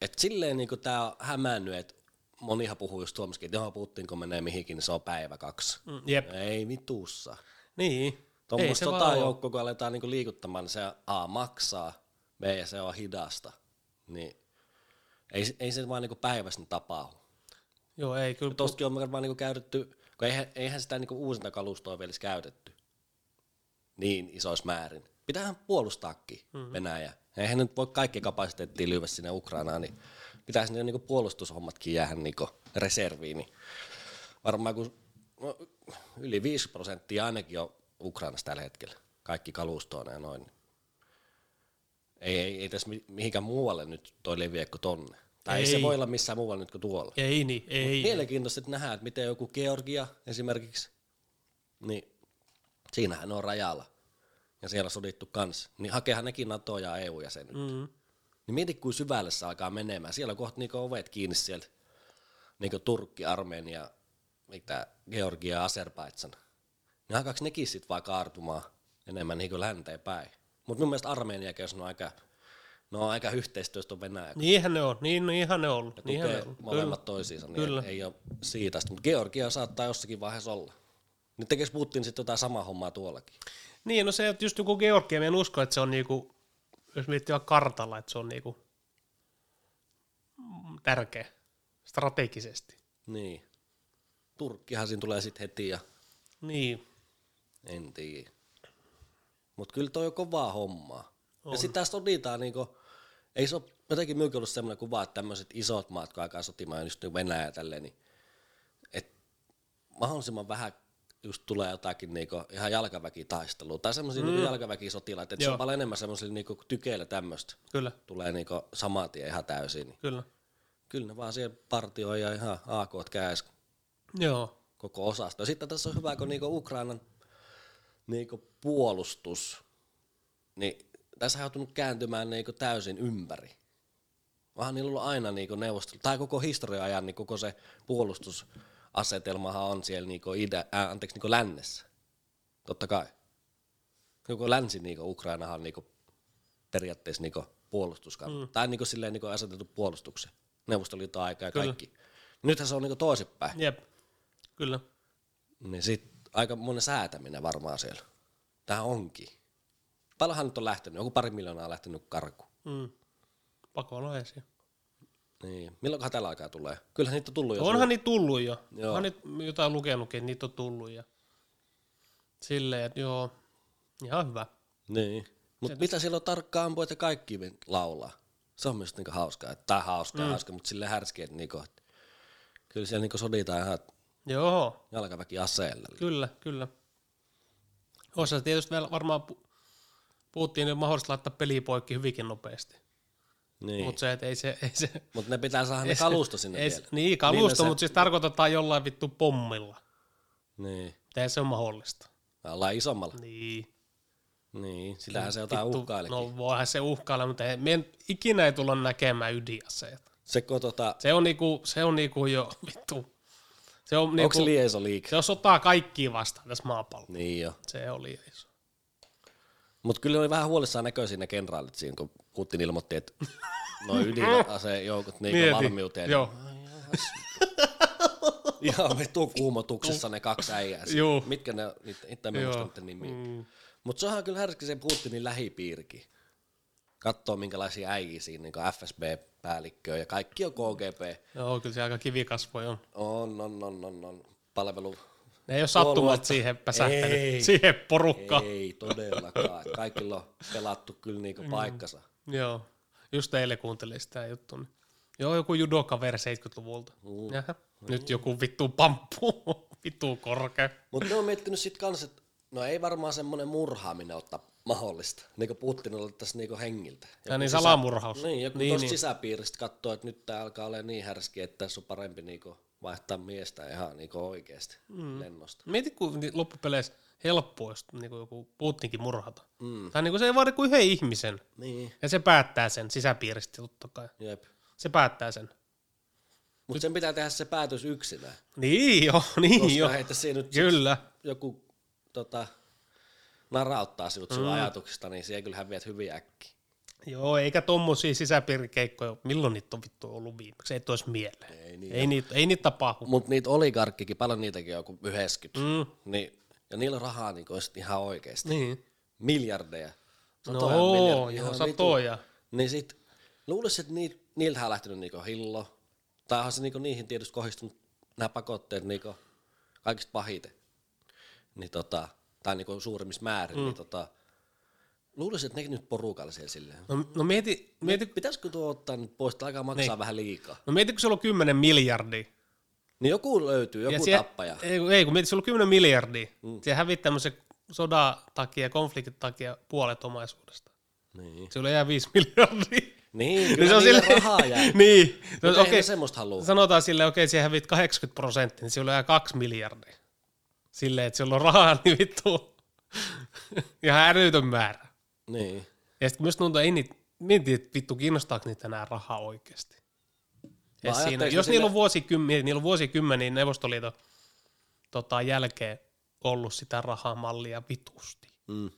Et silleen niinku tää on hämännyt, että monihan puhuu just Suomessakin, että johon Putin kun menee mihinkin, niin se on päivä kaksi. Mm, jep. Ei vitussa. Niin. Tuommoista sotajoukkoa, kun aletaan niinku liikuttamaan, niin se A maksaa, B se on hidasta. Niin ei, ei se vaan niinku päivässä tapahdu. Joo, ei kyllä. Tostakin on vaan niinku käytetty, kun eihän, eihän sitä niinku uusinta kalustoa vielä käytetty niin isoissa määrin. Pitäähän puolustaakin mm-hmm. Venäjä. Eihän nyt voi kaikki kapasiteettia lyödä sinne Ukrainaan, niin pitäisi ne niinku puolustushommatkin jäädä niinku reserviin. Niin varmaan kun no, yli 5 prosenttia ainakin on Ukrainassa tällä hetkellä, kaikki kalustoon ja noin. Ei, ei, ei tässä mi- mihinkään muualle nyt toi leviä kuin tonne. Tai ei. ei se voi olla missään muualla nyt kuin tuolla. Ei niin, ei. Mielenkiintoista, että nähdään, että miten joku Georgia esimerkiksi, niin siinähän on rajalla. Ja siellä sodittu kanssa. Niin hakeehan nekin NATO ja EU-jäsenet. Mm. Niin mieti, kuin syvälle se alkaa menemään. Siellä on kohta niinku ovet kiinni sieltä. Niinku Turkki, Armenia, mitä, Georgia ja Azerbaidsan. Niin alkaako nekin sitten vaan kaartumaan enemmän niinku länteen päin. Mutta mun mielestä Armeniakin on aika, no aika yhteistyöstä on Venäjä. Niinhän ne on, niin, niinhän ne on ollut. Niinhän ne on molemmat toisiinsa, niin Kyllä. ei, ole siitä. Mutta Georgia saattaa jossakin vaiheessa olla. Nyt tekisi Putin sitten jotain samaa hommaa tuollakin. Niin, no se, että just joku Georgia, en usko, että se on niinku, jos miettii vaan kartalla, että se on niinku tärkeä strategisesti. Niin. Turkkihan siinä tulee sitten heti ja Niin, en tiedä. Mutta kyllä toi on kovaa hommaa. On. Ja tässä soditaan niinku, ei se ole jotenkin minunkin ollut semmoinen kuva, että tämmöiset isot maat, kun alkaa sotimaan just niin Venäjä ja tälleen, niin et mahdollisimman vähän just tulee jotakin niinku ihan jalkaväkitaistelua tai semmoisia mm. niinku jalkaväkisotilaita, että se on paljon enemmän semmoisilla niinku tykeillä tämmöistä. kyllä, Tulee niinku saman tien ihan täysin. Niin kyllä. kyllä ne vaan siellä partioi ja ihan AK käys Joo, koko osasto. Ja sitten tässä on hyvä, kun niinku Ukrainan niinku puolustus, niin tässä on joutunut kääntymään niinku täysin ympäri. Vaan niillä on ollut aina niinku neuvostelu, tai koko historian ajan niin koko se puolustus asetelmahan on siellä niinku ide, äh, anteeksi, niinku lännessä. Totta kai. Koko länsi niinku Ukrainahan on niinku periaatteessa niinku puolustuskanta. Mm. Tai niinku silleen niinku asetettu puolustuksen. Neuvostoliiton aika ja Kyllä. kaikki. Nythän se on niinku toisinpäin. Jep, kyllä. Niin sit aika monen säätäminen varmaan siellä. Tähän onkin. Paljonhan nyt on lähtenyt, joku pari miljoonaa on lähtenyt karkuun. Mm. Pakolaisia. Niin. Milloinkohan tällä aikaa tulee? Kyllähän niitä on tullut jo. Onhan niitä tullut jo. Joo. Onhan niitä jotain lukenutkin, että niitä on tullut. Ja silleen, että joo, ihan hyvä. Niin. Mutta mitä siellä on tarkkaan ampua, että kaikki laulaa? Se on myös niinku hauskaa. että- Tai hauskaa, mm. hauskaa, mutta silleen härski, että niinku, että kyllä siellä niinku soditaan ihan Joo, jalkaväki aseella. kyllä, kyllä. Osa tietysti vielä varmaan pu- puhuttiin, että mahdollista laittaa peli poikki hyvinkin nopeasti. Niin. Mutta se, ei se... Ei se Mutta ne pitää saada ne se- kalusto sinne ei, vielä. se- Niin, kalusto, se- mutta siis tarkoitetaan jollain vittu pommilla. Niin. Ei se ole mahdollista. Ollaan isommalla. Niin. Niin, sillähän se jotain uhkailikin. No voihan se uhkailla, mutta ei, me en, ikinä ei tulla näkemään ydinaseita. Se, tota, Se on niinku, se on niinku jo vittu. Se on, onko niinku, se lieso liike? se on sotaa kaikkiin vastaan tässä maapallolla. Niin jo. Se oli iso. Mutta kyllä oli vähän huolissaan näköisiä ne kenraalit siinä, kun Putin ilmoitti, että noin ydinasejoukot Mieti. valmiuteen. Joo. Ihan vittu kuumotuksessa ne kaksi äijää. Juu. Mitkä ne, niitä, niitä mä Joo. muista niiden nimiä. Mm. Mutta se onhan kyllä härski se Putinin lähipiirikin. Katsoo minkälaisia äijiä siinä, niin FSB-päällikköä ja kaikki on KGB. Joo, kyllä se aika kivikasvoi on. On, on, on, on, on. Palvelu. Ne ei ole sattumat siihen päsähtänyt, Ei. siihen porukkaan. Ei todellakaan. Kaikilla on pelattu kyllä niinku paikkansa. Joo, just eilen kuuntelin sitä juttua. Niin. Joo, joku judokaveri 70-luvulta. Mm. Jaha. Nyt joku vittu pamppu, vittu korkea. Mutta ne on miettinyt sit kans, että no ei varmaan semmoinen murhaaminen ottaa mahdollista. Niin kuin Putin otettaisiin niinku hengiltä. Ja niin salamurhaus. Niin, joku Niin, niin, niin. sisäpiiristä katsoo, että nyt tää alkaa olla niin härski, että tässä on parempi niinku vaihtaa miestä ihan niinku oikeasti mm. lennosta. Mieti, kun loppupeleissä helppo olisi niin joku Putinkin murhata. Mm. Tai niin kuin se ei vaadi kuin yhden ihmisen. Niin, Ja se päättää sen sisäpiiristä totta kai. jep. Se päättää sen. Mutta sen pitää tehdä se päätös yksinään. Niin jo, niin Koska jo. heitä siinä nyt Kyllä. joku tota, narauttaa sinut sun mm. ajatuksista, niin siellä kyllä häviät hyvin äkkiä. Joo, eikä tommosia sisäpiirikeikkoja, milloin niitä on vittu ollut viimeksi, ei tois mieleen. Ei niin. Ei niitä, ei niitä tapahdu. Mutta niitä oligarkkikin, paljon niitäkin on joku 90. Mm. Niin, ja niillä rahaa niin kuin ihan oikeasti. Niin. Miljardeja. No, Satoja miljardeja, joo, ihan satoja. vitu. Niin sit luulisin, että niil, niiltähän on lähtenyt niinku hillo. Tai onhan se niinku niihin tietysti kohdistunut nämä pakotteet niinku kaikista pahiten. Niin tota, tai niinku suurimmissa määrin. Mm. Niin tota, luulisin, että nekin nyt porukalla siellä silleen. No, no mieti, mieti, Pitäisikö tuo ottaa nyt pois, että alkaa maksaa niin. vähän liikaa. no mieti, kun sulla on 10 miljardia. Niin joku löytyy, joku siellä- tappaja. Ei, ei, kun mieti, sulla on 10 miljardia. Mm. Se hävit tämmöisen sodan takia, konfliktin takia puolet omaisuudesta. Niin, Sulla jää 5 miljardia. niin Niin kyllä se on sille, rahaa jää. niin. Mutta No, okay. semmoista halua. sanotaan silleen, okei, siihen hävit 80 prosenttia, niin sulla jää 2 miljardia. Silleen, että sulla on rahaa, niin vittu. Ihan älytön määrä. Niin. Ja sitten myös tuntuu, ei niitä, mietin, että vittu kiinnostaako niitä enää rahaa oikeasti. Ja siinä, jos ne niillä on vuosikymmeniä, niillä on vuosikymmeniä Neuvostoliiton tota, jälkeen ollut sitä rahamallia vitusti. Mm.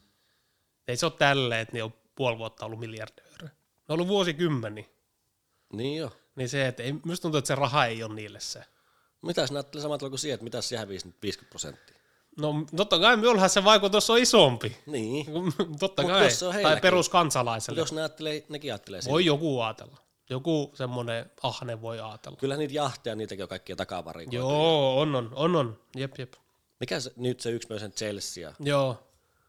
Ei se ole tälleen, että ne on puoli vuotta ollut miljardöörejä. Ne on ollut vuosikymmeniä. Niin jo. Niin se, että ei, myös tuntuu, että se raha ei ole niille se. Mitäs näyttelee samalla kuin siihen, että mitäs siihen hävisi nyt 50 prosenttia? No totta kai minullahan se vaikutus on isompi. Niin. totta Mut kai. jos se on Tai peruskansalaiselle. Jos ne ajattelee, nekin ajattelee Voi joku ajatella. Joku semmoinen ahne voi ajatella. Kyllä niitä jahteja, niitäkin on kaikkia takavarikoita. Joo, on, on, on, on. Jep, jep. Mikä se, nyt se yksi myös sen Chelsea? Joo,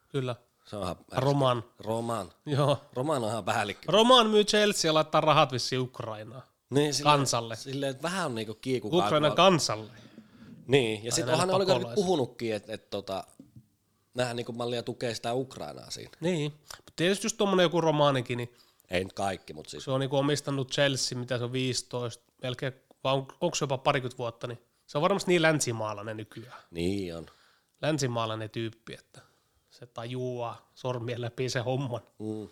kyllä. Se on Roman. Roman. Joo. Roman on ihan päällikkö. Roman myy Chelsea ja laittaa rahat vissiin Ukrainaan. Niin, silleen, Kansalle. Silleen, että vähän on niinku kiiku Ukrainan kansalle. Niin, ja sitten onhan ne oligarkit puhunutkin, että et, tota, nähdään niinku mallia tukee sitä Ukrainaa siinä. Niin. Mutta tietysti just tuommoinen joku romaanikin, niin Ei nyt kaikki, mutta siis se on niinku omistanut Chelsea, mitä se on 15, melkein, vai on, onko se jopa parikymmentä vuotta, niin se on varmasti niin länsimaalainen nykyään. niin on. Länsimaalainen tyyppi, että se tajuaa sormien läpi se homman, Mm.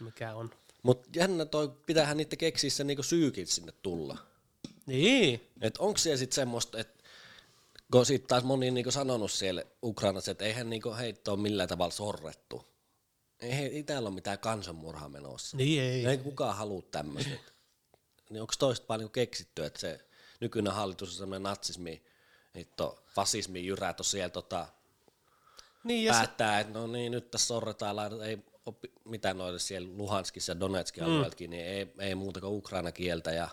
mikä on. Mutta jännä toi, pitäähän niitä keksiä se niinku syykin sinne tulla. Niin, Et onko siellä sitten semmoista, että kun sitten taas moni niinku sanonut siellä Ukrainassa, että eihän niinku heitä ole millään tavalla sorrettu. Ei, ei täällä ole mitään kansanmurhaa menossa. Niin ei. Ei kukaan halua tämmöistä. niin onko toista paljon niinku keksitty, että se nykyinen hallitus on semmoinen natsismi, hitto, fasismi jyrää tuossa siellä tota, Niin, ja se, päättää, että no niin, nyt tässä sorretaan, ei oppi, mitään noille siellä Luhanskissa ja Donetskin mm. alueeltakin, niin ei, ei muuta kuin ukraina kieltä ja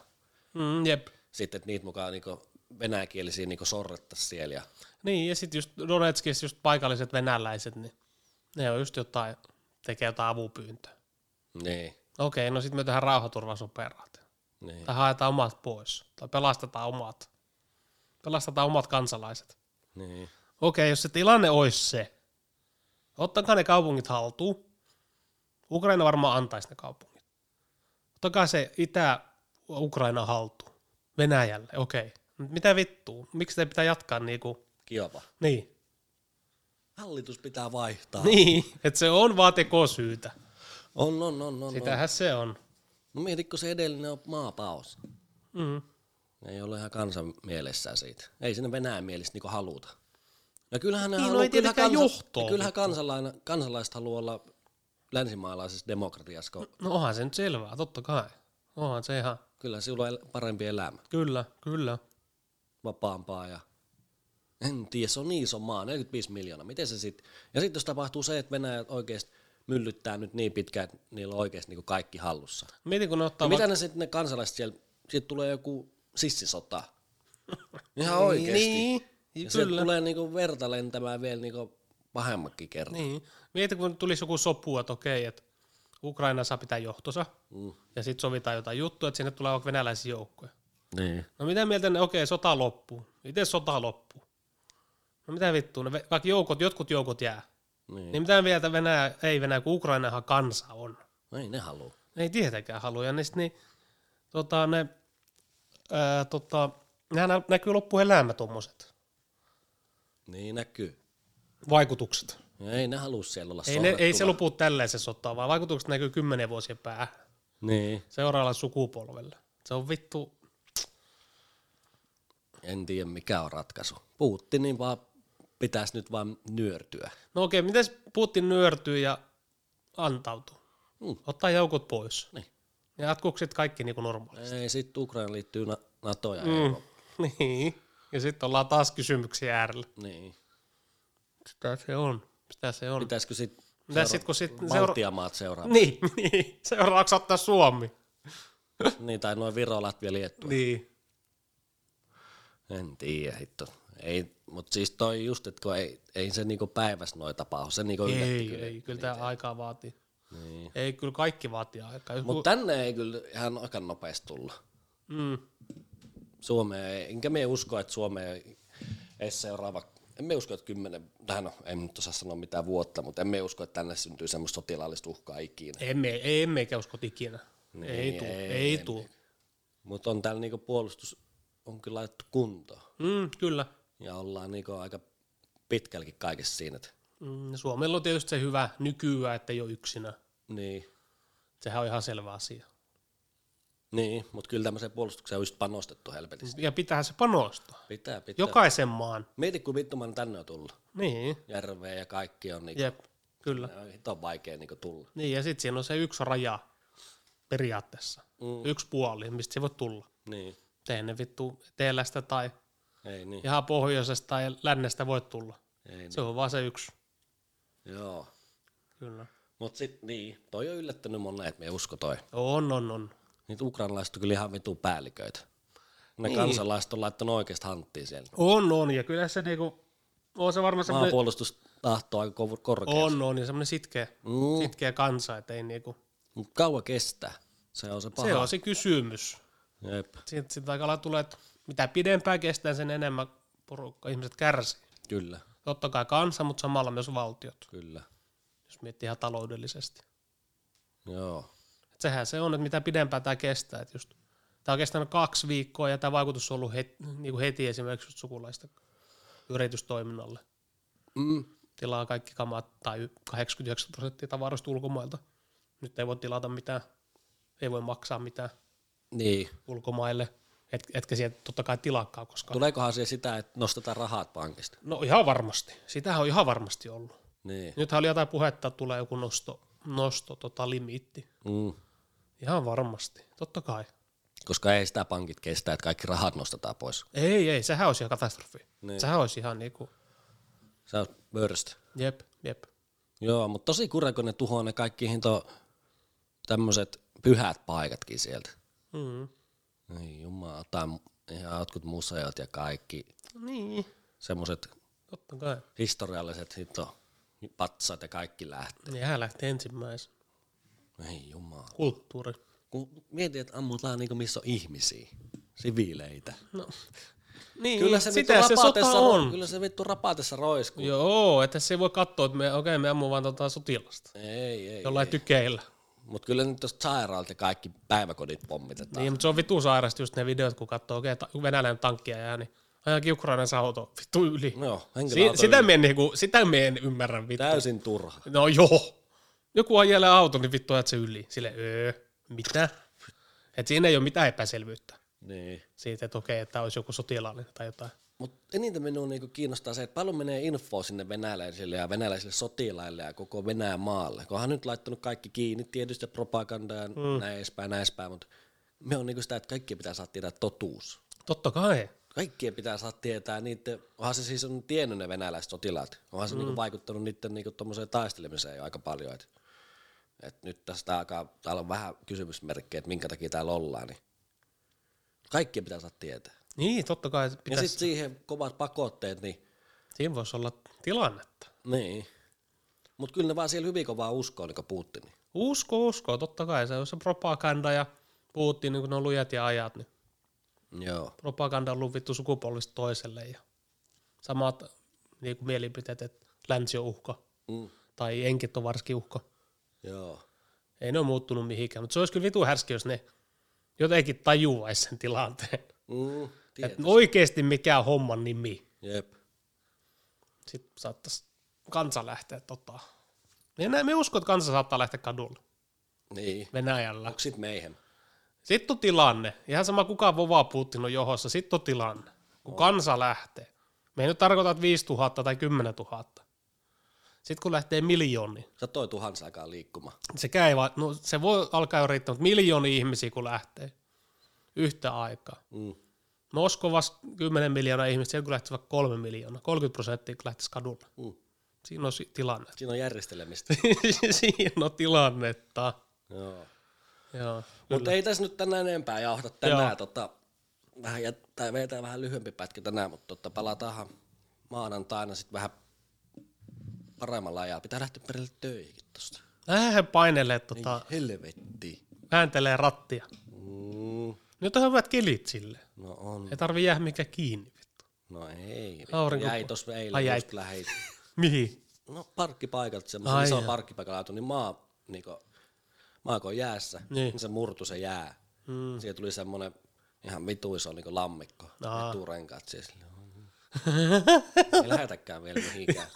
mm, jep. sitten, että niitä mukaan niinku venäjäkielisiä niinku sorrettaisiin siellä. Ja, Niin, ja sitten just Donetskissa just paikalliset venäläiset, niin ne on just jotain, tekee jotain avupyyntöä. niin, Okei, no sitten me tehdään rauhaturvausoperaatio. niin. Tai haetaan omat pois. Tai pelastetaan omat. Pelastetaan omat kansalaiset. niin. Okei, jos se tilanne olisi se, ottakaa ne kaupungit haltuun. Ukraina varmaan antaisi ne kaupungit. Ottakaa se Itä-Ukraina haltuun. Venäjälle, okei. Mitä vittua? Miksi te pitää jatkaa niinku... Kiova. Niin. Hallitus pitää vaihtaa. Niin, että se on vaan tekosyytä. On, on, on, on. Sitähän on. se on. No mietitkö se edellinen on maapaus? Mm. Ei ole ihan kansan mielessään siitä. Ei sinne Venäjän mielistä niinku haluta. Ja kyllähän ne Niin, no haluaa, ei kyllähän, kansa, johtoa, kyllähän kansalainen, kansalaiset haluaa olla länsimaalaisessa demokratiassa, kun No onhan se nyt selvää, totta kai. Onhan se ihan, kyllä sinulla on parempi elämä, kyllä, kyllä. Vapaampaa ja en tiedä, se on niin iso maa, 45 miljoonaa, miten se sitten, ja sitten jos tapahtuu se, että Venäjä oikeasti myllyttää nyt niin pitkään, että niillä on oikeasti niin kaikki hallussa. Mietin, kun ne ottaa Ja mitä ne sitten ne kansalaiset siellä, siitä tulee joku sissisota. Ihan oikeasti. Niin, Ja kyllä. tulee niinku verta lentämään vielä niinku pahemmakin kerran. Niin. Mieti, kun tulisi joku sopu, että okei, että Ukraina saa pitää johtonsa, Mm. ja sitten sovitaan jotain juttua, että sinne tulee vaikka venäläisiä joukkoja. Niin. No mitä mieltä ne, okei, sota loppuu. Miten sota loppuu? No mitä vittua, ne, ve- vaikka joukot, jotkut joukot jää. niin. Niin mitä mieltä Venäjä, ei Venäjä, kun Ukrainahan kansa on. No ei ne halua. Ne ei tietenkään halua. Ja niin, sit niin, tota, ne, ää, tota, nehän nä- näkyy loppuelämä tuommoiset Niin näkyy. vaikutukset. Ja ei ne halua siellä olla Ei, ne, ei se lopu tälleen se sota, vaan vaikutukset näkyy kymmenen vuosien päähän Niin. seuraavalle sukupolvelle. Se on vittu, En tiedä mikä on ratkaisu. Putinin vaan pitäisi nyt vaan nyörtyä. no okei, miten Putin nyörtyy ja antautuu? Mm. Ottaa joukot pois. Niin. Ja jatkuuko sit kaikki niin kuin normaalisti? Ei, sitten Ukraina liittyy na- NATO ja Mm. Niin. Ja sitten ollaan taas kysymyksiä äärellä. Niin. Sitä se on. Sitä se on. Pitäisikö sitten Mitäs sit, kun sit seura- Baltiamaat seuraa? Niin, niin. Seuraavaksi ottaa Suomi. niin, tai noin Viro, Latvia, Liettua. Niin. En tiedä, hitto. Ei, mutta siis toi just, että kun ei, ei se niinku päivässä noin tapahdu, se niinku yllätti Ei, kyllä. ei, kyllä tämä aikaa vaatii. Niin. Ei, kyllä kaikki vaatii aikaa. Mutta tänne ei kyllä ihan aika nopeasti tulla. mm, Suomeen ei, enkä me usko, että Suomeen ei seuraava, en me usko, että kymmenen, tähän no, en nyt osaa sanoa mitään vuotta, mutta en me usko, että tänne syntyy semmoista sotilaallista uhkaa ikinä. emme, emme usko ikinä. Niin, ei tuu, ei, ei, ei ei tuu. Mutta on täällä niinku puolustus, on kyllä laitettu kuntoon. Mm, kyllä. Ja ollaan niinku aika pitkälläkin kaikessa siinä. Että, Mm, Suomella on tietysti se hyvä nykyään, että ei ole yksinä. niin, Sehän on ihan selvä asia. niin mutta kyllä tämmöiseen puolustukseen on just panostettu helvetisti. Ja pitää se panostaa. Pitää, pitää. Jokaisen maan. Mieti, kun vittu mä tänne on tullut. Niin, Järveen ja kaikki on niinku, jep, kyllä. on hito vaikea niinku tulla. Niin, ja sitten siinä on se yksi raja periaatteessa. Mm. Yksi puoli, mistä se voi tulla. Niin, Eihän ne vittu etelästä tai ei niin, ihan pohjoisesta tai lännestä voi tulla. ei niin. Se on vaan se yksi. Joo. Kyllä. Mut sit niin, toi on yllättänyt monen, että me ei usko toi. On, on, on. Niitä ukrainalaiset on kyllä ihan vitu päälliköitä. Ne Niin. kansalaiset on laittanut oikeasta hanttiin siellä. On, on, ja kyllä se niinku, on se varmaan semmoinen, Maanpuolustustahto aika korkea. on, on, ja semmoinen sitkeä, Mm. sitkeä kansa, että ei niinku, Mut kauan kestää. Se on se paha. se on se kysymys. Jep, Sitten sit aika tulee, että mitä pidempään kestää, sen enemmän porukka, ihmiset kärsii. kyllä, Totta kai kansa, mutta samalla myös valtiot, kyllä. jos miettii ihan taloudellisesti. Joo. Et sehän se on, että mitä pidempään tämä kestää. Et just, tämä on kestänyt kaksi viikkoa ja tämä vaikutus on ollut heti, niin kuin heti esimerkiksi sukulaista yritystoiminnalle. Mm. Tilaa kaikki kamat tai 89 prosenttia tavaroista ulkomailta. Nyt ei voi tilata mitään, ei voi maksaa mitään Niin, ulkomaille. Et, etkä sieltä totta kai tilakkaa koskaan. Tuleekohan siihen sitä, että nostetaan rahat pankista? No ihan varmasti. Sitähän on ihan varmasti ollut. Niin. Nythän oli jotain puhetta, että tulee joku nosto, nosto tota, limiitti. Mm. Ihan varmasti, totta kai. Koska ei sitä pankit kestä, että kaikki rahat nostetaan pois. Ei, ei, sehän olisi ihan katastrofi. Niin. Sehän olisi ihan niinku, Se on worst. jep, jep. Joo, mutta tosi kurja, kun ne tuhoaa ne kaikki hinto tämmöiset pyhät paikatkin sieltä. Mm. Ei jumala, tai ihan jotkut museot ja kaikki Niin, semmoiset totta kai. historialliset hito patsat ja kaikki lähtee. Niin hän lähti ensimmäisen. Ei jumala. Kulttuuri. Kun mietin, että ammutaan niinku missä on ihmisiä, siviileitä. No, niin, Kyllä se, sitä se sota on. Kyllä se vittu rapaatessa roiskuu. Joo, että se ei voi katsoa, että me, okei, me ammumme vaan tota sotilasta. Ei, ei. Jollain tykeillä. Mutta kyllä nyt tuosta sairaalta kaikki päiväkodit pommitetaan. Niin, mutta se on vitu sairasta just ne videot, kun katsoo, okei, okay, venäläinen tankkia jää, niin ajakin Ukrainan auto vittu yli. Joo, Si- sitä, yli. me en, niinku, sitä en ymmärrä vittu. Täysin turha. No joo. Joku ajelee auto, niin vittu ajat se yli. Sille, öö, mitä? Et siinä ei ole mitään epäselvyyttä Niin. siitä, että okei, että olisi joku sotilaallinen tai jotain. Mutta eniten minua niinku kiinnostaa se, että paljon menee infoa sinne venäläisille ja venäläisille sotilaille ja koko Venäjän maalle. Kun onhan nyt laittanut kaikki kiinni, tietysti propagandaa ja mm. näin edespäin, näin edespäin, mutta me on niinku sitä, että kaikkien pitää saada tietää totuus. Totta kai. Kaikkien pitää saada tietää niiden, onhan se siis on tiennyt ne venäläiset sotilaat, onhan se mm. niinku vaikuttanut niiden niinku taistelemiseen jo aika paljon, että et nyt tästä alkaa, täällä on vähän kysymysmerkkejä, että minkä takia täällä ollaan, niin kaikkien pitää saada tietää. Niin, totta kai se Ja sitten siihen kovat pakotteet, niin siinä voisi olla tilannetta. Niin. Mutta kyllä ne vaan siellä hyvin kovaa uskoo, niin kuin Putin. Usko, usko, totta kai. Se on se propaganda ja puhuttiin, niin kun ne on lujat ja ajat, niin Joo. propaganda on ollut vittu sukupolvista toiselle ja samat niin kuin mielipiteet, että länsi on uhka Mm. tai enkit on varsinkin uhka. Joo. Ei ne ole muuttunut mihinkään, mutta se olisi kyllä vitu härski, jos ne jotenkin tajuaisi sen tilanteen. Mm. Että oikeasti mikä on homman nimi. Jep. Sitten saattaisi kansa lähteä tota. Ja näin me uskon, että kansa saattaa lähteä kadulle Niin. Venäjällä. Onko sit meihin? Sitten on tilanne. Ihan sama kuka vova Putin on johossa. Sitten on tilanne. Kun kansa lähtee. Me ei nyt tarkoita, että 5000 tai 10 000. Sitten kun lähtee miljooni, Sä toi tuhans aikaa liikkumaan. se, käy, va- no, se voi alkaa jo riittää, mutta miljooni ihmisiä kun lähtee yhtä aikaa. Mm. Moskovassa 10 miljoonaa ihmistä, siellä kun lähtisi vaikka 3 miljoonaa, 30 prosenttia kun lähtisi kadulle. Mm. Siinä on si- tilanne. Siinä on järjestelemistä. Siinä on tilannetta. Joo. Joo. Mutta ei tässä nyt tänään enempää jauhda tänään. Joo. Tota, vähän jät, tai vetää vähän lyhyempi pätkä tänään, mutta tota, palataan maanantaina sitten vähän paremmalla ajalla. Pitää lähteä perille töihin tosta. Lähden painelee, tota, Helvetti. vääntelee rattia. Mm. Nyt on hyvät kelit sille. No on. Ei tarvi jää mikä kiinni. Vittu. No ei. Aurinko- Jäi tossa Ai eilen jäi. just lähi. Mihin? No parkkipaikalta semmoisen Ai parkkipaikan laatu, niin maa, niinku, maako on jäässä, Niin. niin. se murtu se jää. Mm. Siihen tuli semmonen ihan vitu iso niinku lammikko, Aa. eturenkaat siis. Ei lähetäkään vielä mihinkään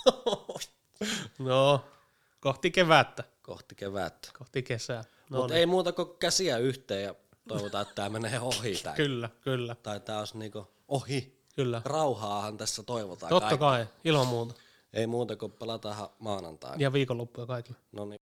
No, kohti kevättä, kohti kevättä. kohti kesää. No Mutta ei muuta kuin käsiä yhteen ja toivotaan, että tämä menee ohi. Tää. Kyllä, kyllä, Tai tää olisi niinku ohi. kyllä. Rauhaahan tässä toivotaan Totta kaikki. kai, ilman muuta. Ei muuta kuin palataan maanantaina. Ja viikonloppuja kaikille. No niin.